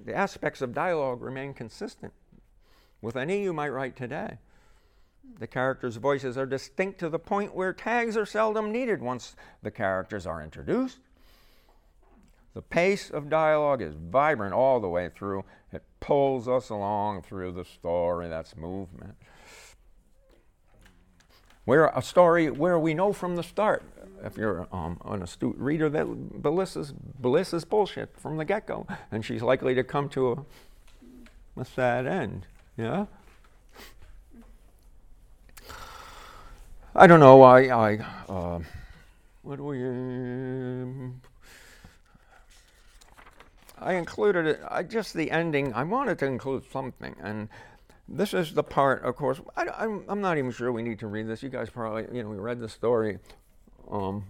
The aspects of dialogue remain consistent with any you might write today. The characters' voices are distinct to the point where tags are seldom needed once the characters are introduced. The pace of dialogue is vibrant all the way through. It pulls us along through the story. That's movement. Where a story where we know from the start, if you're um, an astute reader, that Bliss is, Bliss is bullshit from the get go, and she's likely to come to a, a sad end. Yeah? I don't know why I. Uh, what do we? Um, I included it. I just the ending. I wanted to include something, and this is the part. Of course, I, am I'm not even sure we need to read this. You guys probably, you know, we read the story. Um,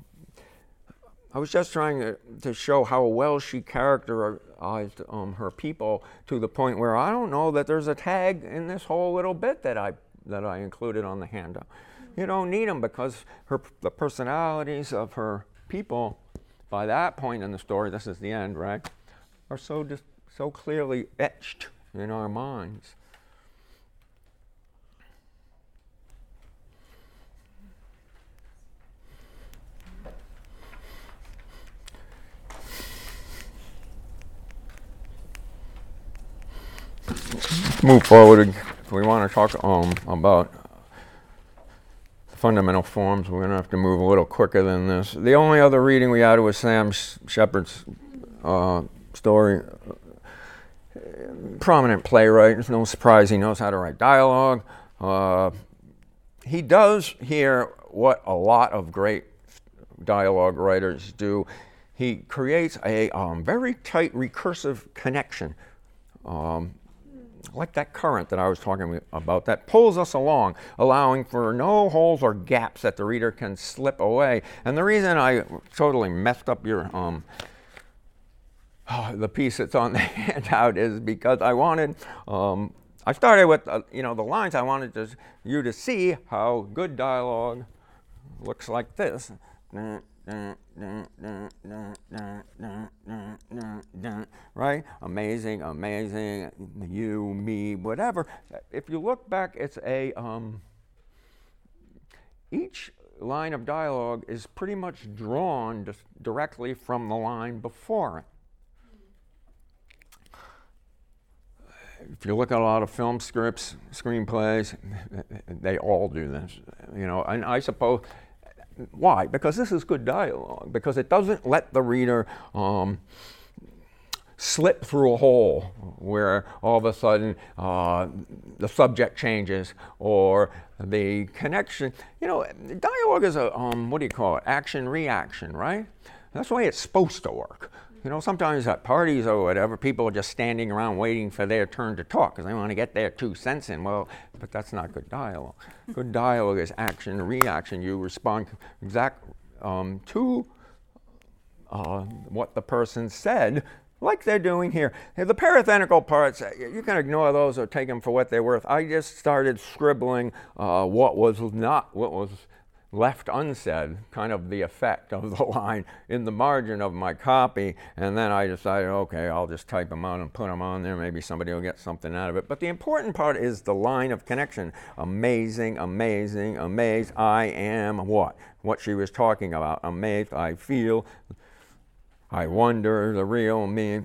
I was just trying to, to show how well she characterized um, her people to the point where I don't know that there's a tag in this whole little bit that I that I included on the handout. You don't need them because her the personalities of her people, by that point in the story, this is the end, right? Are so just so clearly etched in our minds. Move forward. If we want to talk um, about fundamental forms, we're going to have to move a little quicker than this. The only other reading we had was Sam Shepard's uh, story. Prominent playwright, it's no surprise he knows how to write dialogue. Uh, he does here what a lot of great dialogue writers do. He creates a um, very tight recursive connection. Um, like that current that I was talking about that pulls us along, allowing for no holes or gaps that the reader can slip away. And the reason I totally messed up your um, oh, the piece that's on the handout is because I wanted. Um, I started with uh, you know the lines. I wanted to, you to see how good dialogue looks like this. Right? Amazing, amazing, you, me, whatever. If you look back, it's a, um, each line of dialogue is pretty much drawn directly from the line before it. If you look at a lot of film scripts, screenplays, they all do this. You know, and I suppose why? Because this is good dialogue. Because it doesn't let the reader um, slip through a hole where all of a sudden uh, the subject changes or the connection. You know, dialogue is a um, what do you call it? Action reaction, right? That's the way it's supposed to work. You know, sometimes at parties or whatever, people are just standing around waiting for their turn to talk because they want to get their two cents in. Well, but that's not good dialogue. good dialogue is action reaction. You respond exact um, to uh, what the person said, like they're doing here. The parenthetical parts, uh, you can ignore those or take them for what they're worth. I just started scribbling uh, what was not, what was left unsaid, kind of the effect of the line in the margin of my copy, and then I decided, okay, I'll just type them out and put them on there. Maybe somebody will get something out of it. But the important part is the line of connection. Amazing, amazing, amazed. I am what? What she was talking about. Amazed, I feel, I wonder, the real me.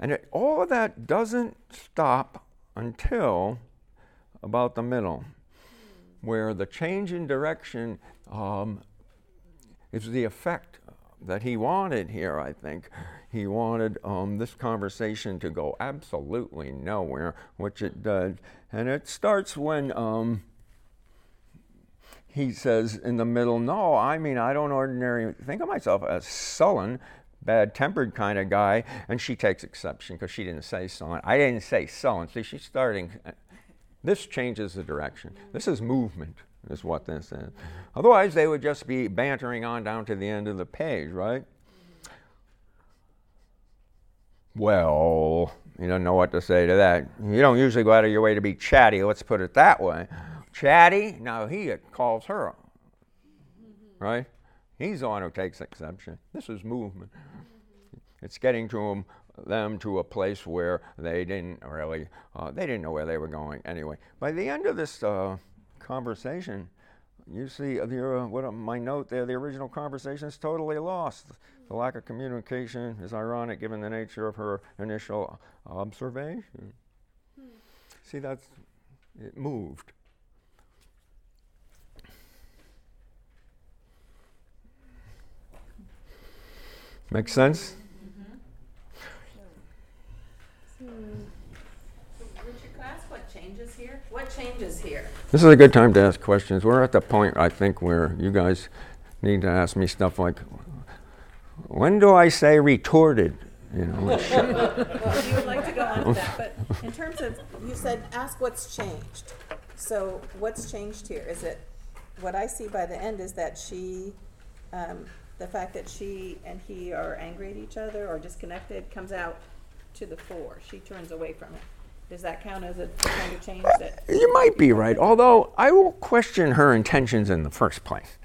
And it, all of that doesn't stop until about the middle, where the change in direction um, is the effect that he wanted here, I think. He wanted um, this conversation to go absolutely nowhere, which it does. And it starts when. Um, he says in the middle, No, I mean, I don't ordinarily think of myself as sullen, bad tempered kind of guy. And she takes exception because she didn't say sullen. I didn't say sullen. See, she's starting. This changes the direction. This is movement, is what this is. Otherwise, they would just be bantering on down to the end of the page, right? Well, you don't know what to say to that. You don't usually go out of your way to be chatty, let's put it that way chatty. Now he calls her, right? He's the one who takes exception. This is movement. It's getting to them, them to a place where they didn't really, uh, they didn't know where they were going anyway. By the end of this uh, conversation, you see the, uh, what my note there, the original conversation is totally lost. The lack of communication is ironic given the nature of her initial observation. See, that's, it moved. Make sense?
Richard, what changes here? What changes here?
This is a good time to ask questions. We're at the point, I think, where you guys need to ask me stuff like, when do I say retorted? You know,
Well, you would like to go on to that, but in terms of, you said, ask what's changed. So what's changed here? Is it, what I see by the end is that she, um, the fact that she and he are angry at each other or disconnected comes out to the four. She turns away from it. Does that count as a kind of change that?
you might be right, although I will question her intentions in the first place.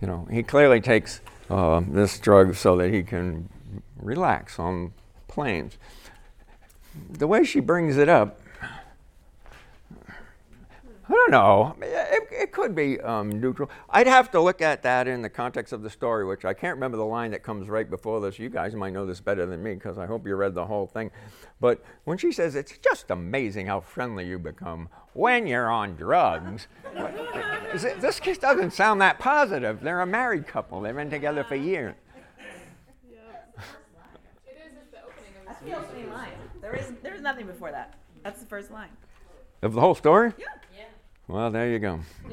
You know, he clearly takes uh, this drug so that he can relax on planes. The way she brings it up, I don't know. It, it could be um, neutral. I'd have to look at that in the context of the story, which I can't remember the line that comes right before this. You guys might know this better than me because I hope you read the whole thing. But when she says, It's just amazing how friendly you become when you're on drugs, this just doesn't sound that positive. They're a married couple, they've been together for years. Yeah, it isn't that.
that's the opening line. There is there's nothing before that. That's the first line.
Of the whole story?
Yeah.
Well, there you go.
So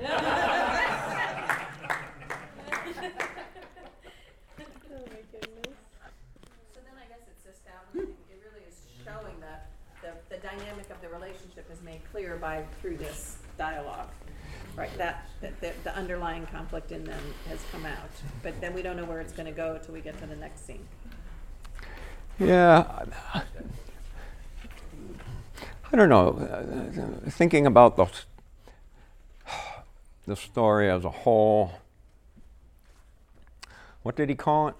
then I guess it's establishing, it really is showing that the, the dynamic of the relationship is made clear by, through this dialogue. Right, that, that, that the underlying conflict in them has come out, but then we don't know where it's gonna go till we get to the next scene.
Yeah. I don't know. Uh, Thinking about the, the story as a whole, what did he call it?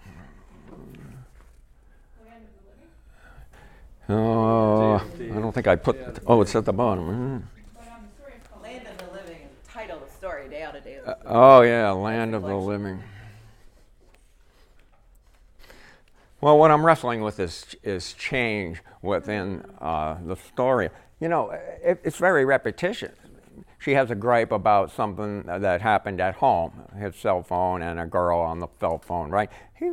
Oh, I don't think I put. Oh, it's at the bottom. Mm.
Land of the Living title of the story. of days.
Oh yeah, land of the living. Well, what I'm wrestling with is is change within uh, the story. You know, it, it's very repetitious. She has a gripe about something that happened at home, his cell phone and a girl on the cell phone, right? He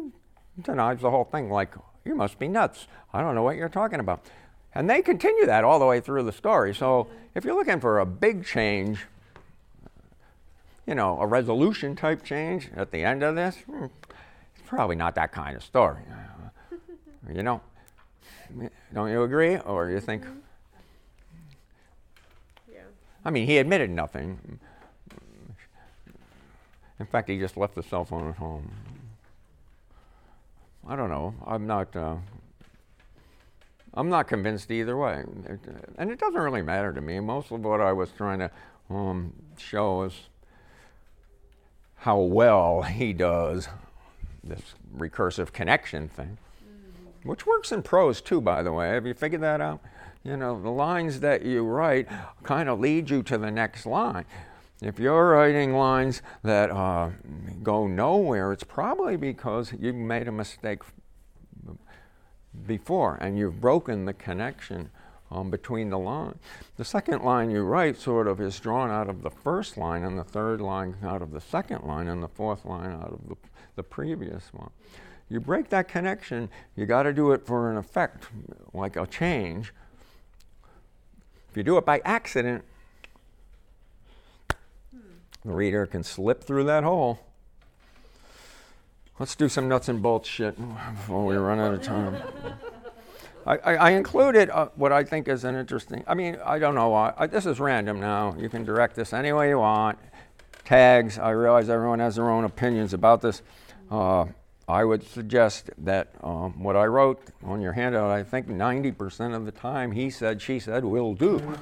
denies the whole thing, like, you must be nuts. I don't know what you're talking about. And they continue that all the way through the story. So if you're looking for a big change, you know, a resolution type change at the end of this, hmm, it's probably not that kind of story. You know, don't you agree? Or you think. I mean, he admitted nothing. In fact, he just left the cell phone at home. I don't know. I'm not. Uh, I'm not convinced either way, It- and it doesn't really matter to me. Most of what I was trying to um, show is how well he does this recursive connection thing, which works in prose too, by the way. Have you figured that out? You know, the lines that you write kind of lead you to the next line. If you're writing lines that uh, go nowhere, it's probably because you made a mistake before and you've broken the connection um, between the lines. The second line you write sort of is drawn out of the first line, and the third line out of the second line, and the fourth line out of the, the previous one. You break that connection, you got to do it for an effect, like a change. If you do it by accident, the reader can slip through that hole. Let's do some nuts and bolts shit before we run out of time. I, I, included uh, what I think is an interesting. I mean, I don't know. I, I, this is random now. You can direct this any way you want. Tags. I realize everyone has their own opinions about this. Uh, I would suggest that um, what I wrote on your handout, I think 90% of the time, he said, she said, will do.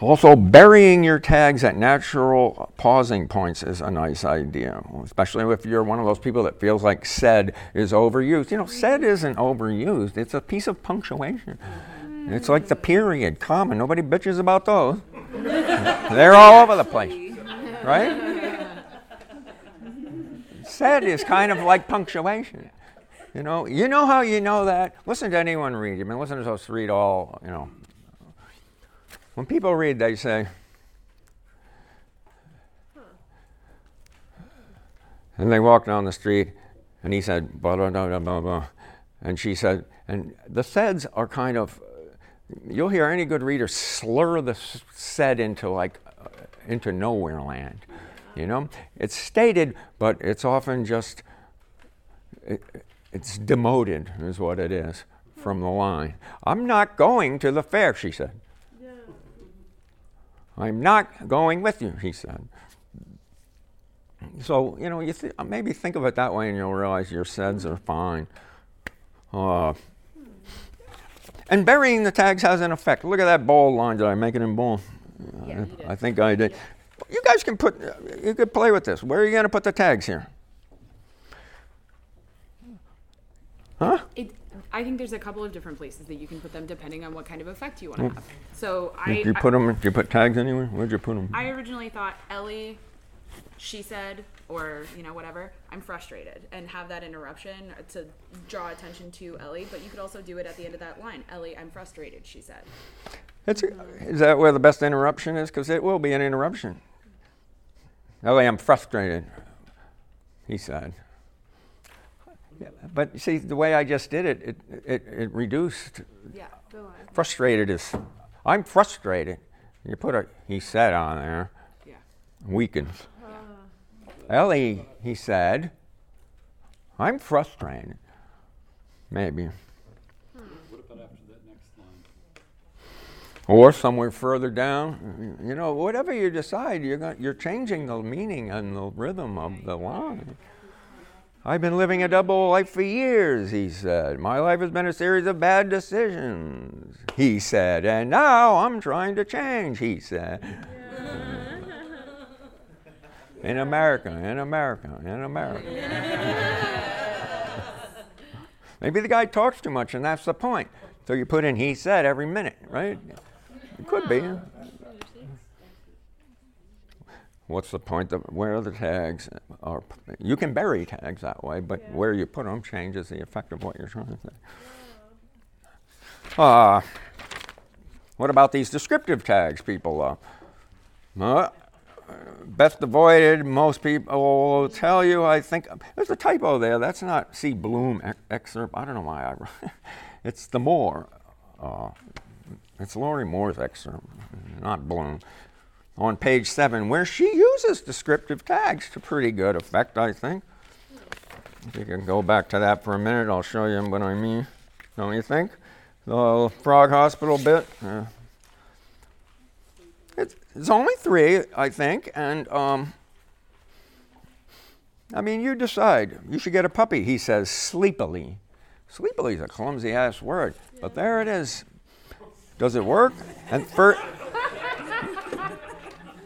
Also, burying your tags at natural pausing points is a nice idea, especially if you're one of those people that feels like said is overused. You know, said isn't overused, it's a piece of punctuation. It's like the period, comma. Nobody bitches about those. They're all over the place, right? Said is kind of like punctuation. You know, you know how you know that? Listen to anyone read. I mean, listen to us read all, you know, when people read, they say, and they walk down the street, and he said, blah, blah, blah, blah, blah. And she said, and the seds are kind of, you'll hear any good reader slur the said into like, uh, into nowhere land. You know? It's stated, but it's often just, it, it's demoted, is what it is from the line. I'm not going to the fair, she said. I'm not going with you, he said. So, you know, you th- maybe think of it that way and you'll realize your seds are fine. Uh, and burying the tags has an effect. Look at that bold line. Did I make it in bold?
Yeah, did.
I think I did. You guys can put, you could play with this. Where are you going to put the tags here? Huh?
It, I think there's a couple of different places that you can put them depending on what kind of effect you want to mm. have. So I,
Did you
I-
put them, did you put tags anywhere? Where'd you put them?
I originally thought Ellie, she said, or you know whatever. I'm frustrated and have that interruption to draw attention to Ellie. But you could also do it at the end of that line. Ellie, I'm frustrated. She said.
It's, is that where the best interruption is? Because it will be an interruption. Ellie, I'm frustrated, he said. Yeah, but you see, the way I just did it, it, it, it reduced.
Yeah.
Frustrated is, I'm frustrated. You put a he said on there,
Yeah.
weakens. Ellie, he said, I'm frustrated. Maybe.
Hmm. Line?
or somewhere further down. You know, whatever you decide, you're going, you're changing the meaning and the rhythm of the line. I've been living a double life for years, he said. My life has been a series of bad decisions, he said. And now I'm trying to change, he said. In America, in America, in America. Maybe the guy talks too much, and that's the point. So you put in he said every minute, right? It could be. What's the point of where are the tags? Are, you can bury tags that way, but where you put them changes the effect of what you're trying to say. Uh, what about these descriptive tags people love? Uh, best avoided, most people will tell you, I think, there's a typo there. That's not C. Bloom ex- excerpt. I don't know why I Wrote. It's the Moore. Uh, it's Lorrie Moore's excerpt, not Bloom. On page seven, where she uses descriptive tags to pretty good effect, I think. If you can go back to that for a minute, I'll show you what I mean. Don't you think? The Frog Hospital bit. Uh, it's, it's only three, I think, and um, I mean, you decide. You should get a puppy, he says sleepily. Sleepily is a clumsy ass word, but there it is. Does it work? And for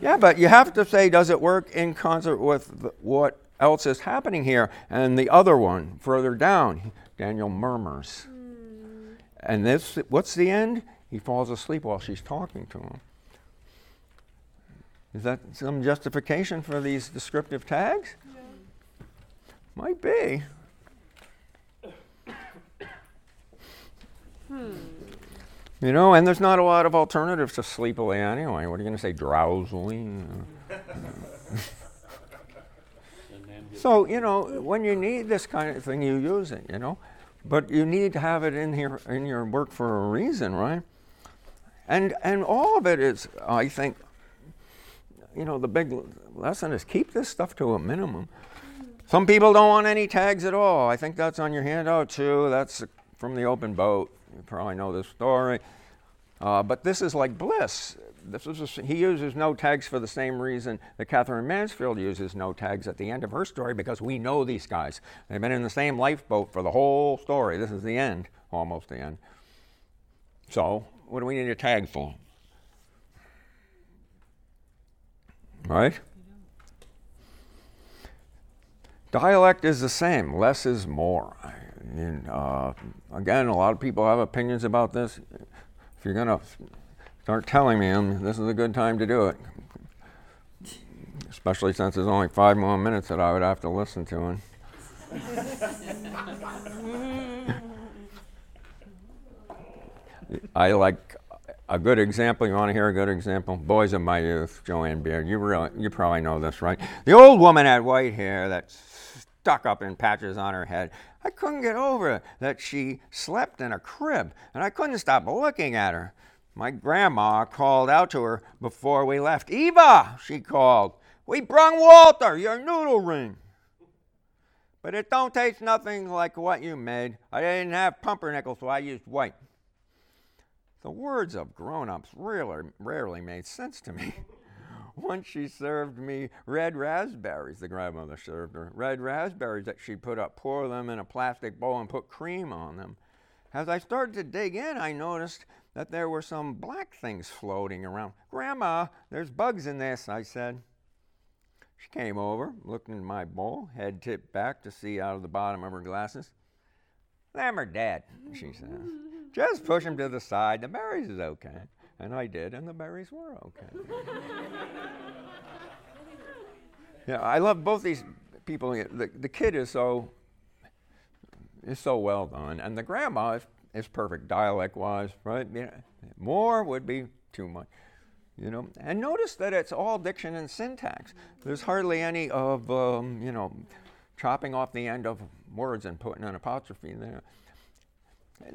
yeah, but you have to say, does it work in concert with the, what else is happening here? And the other one further down, Daniel murmurs. Mm. And this, what's the end? He falls asleep while she's talking to him. Is that some justification for these descriptive tags? Might be. Hmm. You know, and there's not a lot of alternatives to sleepily anyway. What are you going to say, drowsily? so, you know, when you need this kind of thing, you use it, you know. But you need to have it in here in your work for a reason, right? And and all of it is, I think, you know, the big lesson is keep this stuff to a minimum. Some people don't want any tags at all. I think that's on your handout too. That's from the open boat. You probably know this story. Uh, but this is like bliss. This is a, he uses no tags for the same reason that Katherine Mansfield uses no tags at the end of her story because we know these guys. They've been in the same lifeboat for the whole story. This is the end, almost the end. So, what do we need a tag for? Right? Dialect is the same. Less is more. Uh, again, a lot of people have opinions about this. If you're going to start telling me them, this is a good time to do it. Especially since there's only five more minutes that I would have to listen to. And I like a good example. You want to hear a good example? Boys of my youth, Jo Ann Beard. You really, you probably know this, right? The old woman had white hair that stuck up in patches on her head. I couldn't get over that she slept in a crib, and I couldn't stop looking at her. My grandma called out to her before we left. Eva, she called, we brung Walter your noodle ring. But it don't taste nothing like what you made. I didn't have pumpernickel, so I used white. The words of grown ups rarely, rarely made sense to me. Once she served me red raspberries, the grandmother served her. Red raspberries that she put up, pour them in a plastic bowl and put cream on them. As I started to dig in, I noticed that there were some black things floating around. Grandma, there's bugs in this, I said. She came over, looked in my bowl, head tipped back to see out of the bottom of her glasses. Them are dead, she says. Just push them to the side. The berries is okay. And I did, and the berries were okay. yeah, I love both these people. The, the kid is so is so well done, and the grandma is, is perfect dialect wise, right? More would be too much. You know, and notice that it's all diction and syntax. There's hardly any of um, you know, chopping off the end of words and putting an apostrophe in there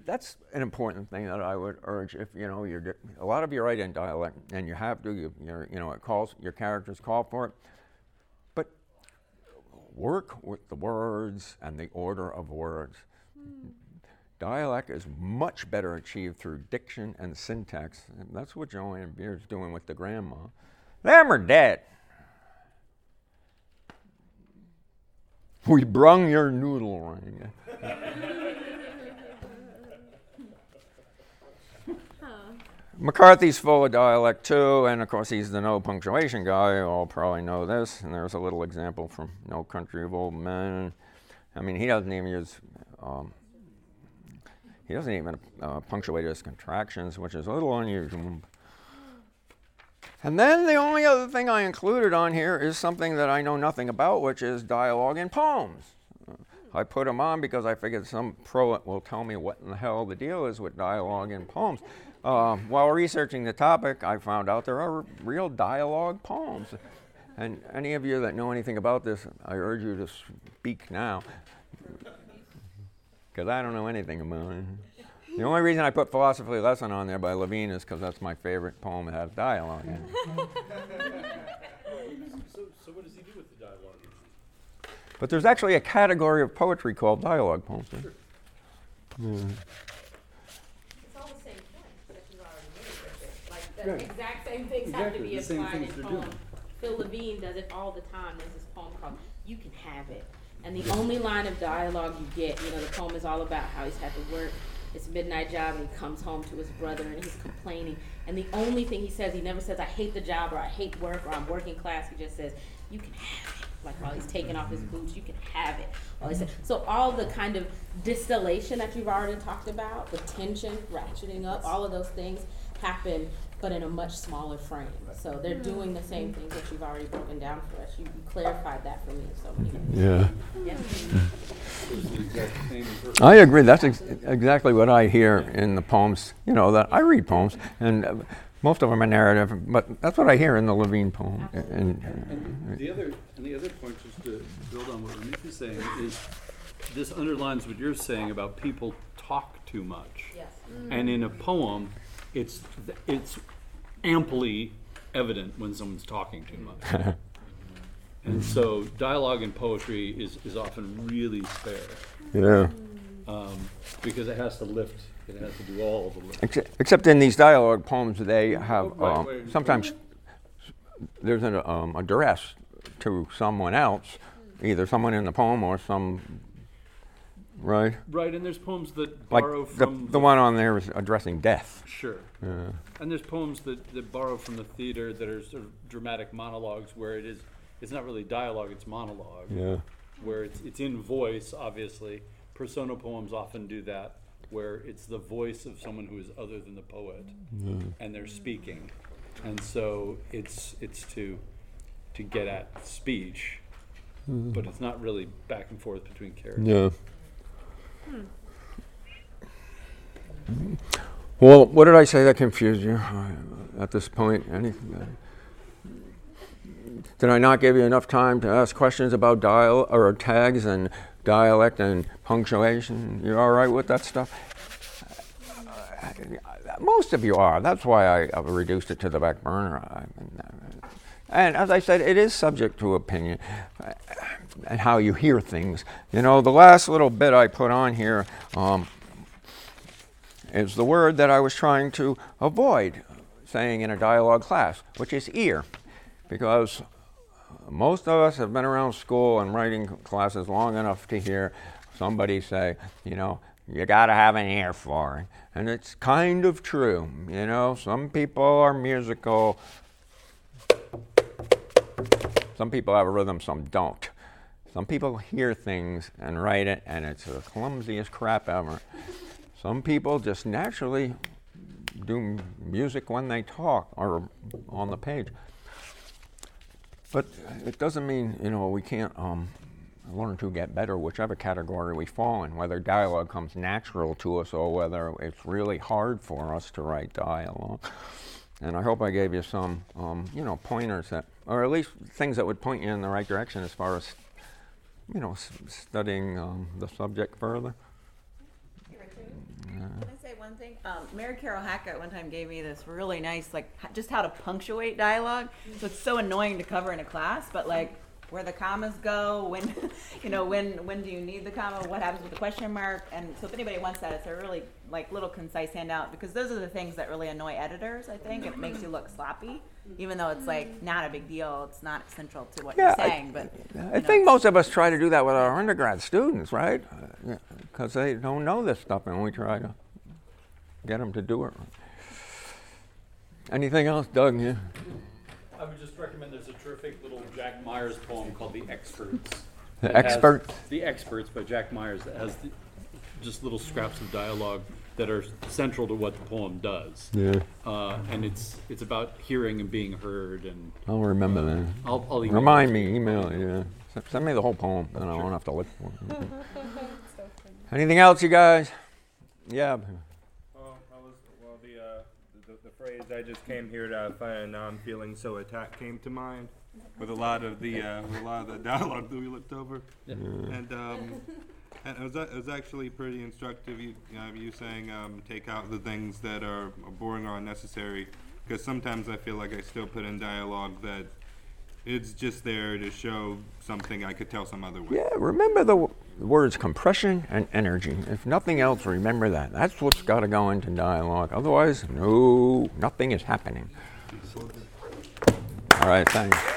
that's an important thing that I would urge. If you know you're a lot of you write in dialect, and you have to, you you know it calls your characters call for it, but work with the words and the order of words. Dialect is much better achieved through diction and syntax. And that's what Jo Ann Beard's doing with the grandma. Them are dead. We brung your noodle ring. McCarthy's full of dialect too, and of course he's the no punctuation guy. You all probably know this. And there's a little example from No Country of Old Men. I mean, he doesn't even use. Um, he doesn't even uh, punctuate his contractions, which is a little unusual. And then the only other thing I included on here is something that I know nothing about, which is dialogue in poems. I put them on because I figured some pro will tell me what in the hell the deal is with dialogue in poems. Uh, while researching the topic, I found out there are real dialogue poems. And any of you that know anything about this, I urge you to speak now. Because I don't know anything about it. The only reason I put Philosophy Lesson on there by Levine is because that's my favorite poem that has dialogue in it.
So, so what does he do with the dialogue?
But there's actually a category of poetry called dialogue poems.
It's all the same points that you already made, Like, the
Right.
exact same things have to
Exactly,
be
the
applied in
they're doing.
Phil Levine does it all the time. There's this poem called You Can Have It. And the only line of dialogue you get, you know, the poem is all about how he's had to work his midnight job and he comes home to his brother and he's complaining. And the only thing he says, he never says, I hate the job or I hate work or I'm working class. He just says, You can have it. Like while he's taking off his mm-hmm. boots, you can have it. While he said, so all the kind of distillation that you've already talked about, the tension, ratcheting up, all of those things happen, but in a much smaller frame. So they're doing the same things that you've already broken down for us. You, you clarified that for me in so many ways.
Yeah.
Yeah.
It's the exact same verse.
I agree. That's ex- exactly what I hear in the poems. You know, that I read poems, and uh, most of them are narrative, but that's what I hear in the Levine poem. And,
And the other, and the other point, just to build on what Ramit is saying, is this underlines what you're saying about people talk too much.
Yes.
And in a poem, it's, it's amply evident when someone's talking too much. And so dialogue in poetry is, is often really spare,
yeah.
um, because it has to lift, it has to do all of the lift.
Except, except in these dialogue poems, they have
Right,
um,
right.
sometimes there's an um, address to someone else, either someone in the poem or some. Right.
Right, and there's poems that
Like
borrow
the,
from.
the one on there is addressing death.
Sure.
Yeah.
And there's poems that, that borrow from the theater that are sort of dramatic monologues where it is, it's not really dialogue, it's monologue.
Yeah.
Where it's, it's in voice, obviously. Persona poems often do that, where it's the voice of someone who is other than the poet, and they're speaking. And so it's, it's to, to get at speech, hmm. but it's not really back and forth between characters.
Yeah. Well, what did I say that confused you at this point? Anything? Did I not give you enough time to ask questions about dial or tags and dialect and punctuation? You're all right with that stuff? Most of you are. That's why I, reduced it to the back burner. And as I said, it is subject to opinion and how you hear things. You know, the last little bit I put on here um, is the word that I was trying to avoid saying in a dialogue class, which is ear, because most of us have been around school and writing classes long enough to hear somebody say, you know, you got to have an ear for it. And it's kind of true. You know, some people are musical, some people have a rhythm, some don't. Some people hear things and write it, and it's the clumsiest crap ever. Some people just naturally do music when they talk or on the page. But it doesn't mean, you know, we can't um, learn to get better, whichever category we fall in, whether dialogue comes natural to us or whether it's really hard for us to write dialogue. And I hope I gave you some, um, you know, pointers that, or at least things that would point you in the right direction as far as, you know, s- studying um, the subject further.
Can I say one thing? Um, Mary Carol Hackett one time gave me this really nice, like, h- just how to punctuate dialogue. So it's so annoying to cover in a class, but like, where the commas go, when, you know, when when do you need the comma? What happens with the question mark? And so if anybody wants that, it's a really like little concise handout because those are the things that really annoy editors. I think it makes you look sloppy, even though it's like not a big deal. It's not central to what
Yeah,
you're
I-
saying, but
I think most of us try to do that with our undergrad students, right? Because they don't know this stuff, and we try to get them to do it. Anything else, Doug? Yeah.
I would just recommend there's a terrific little Jack Myers poem called The Experts.
The
that has-
Expert?
The Experts by Jack Myers that has the, just little scraps of dialogue that are central to what the poem does.
Yeah,
Uh, and it's it's about hearing and being heard. And
I'll remember that.
I'll, I'll email
Remind
it
me, email it, yeah. Send me the whole poem, then I won't have to look for it. Anything else, you guys? Yeah.
Well, I was, well, the, uh, the, the phrase "I just came here to have fun and now I'm feeling so attacked" came to mind with a lot of the uh, with a lot of the dialogue that we looked over, and um, and it was a- it was actually pretty instructive. You, you, know, you saying um, take out the things that are boring or unnecessary, because sometimes I feel like I still put in dialogue that it's just there to show something I could tell some other way.
Yeah, remember the, w- the words compression and energy. If nothing else, remember that. That's what's got to go into dialogue. Otherwise, no, nothing is happening. All right, thanks.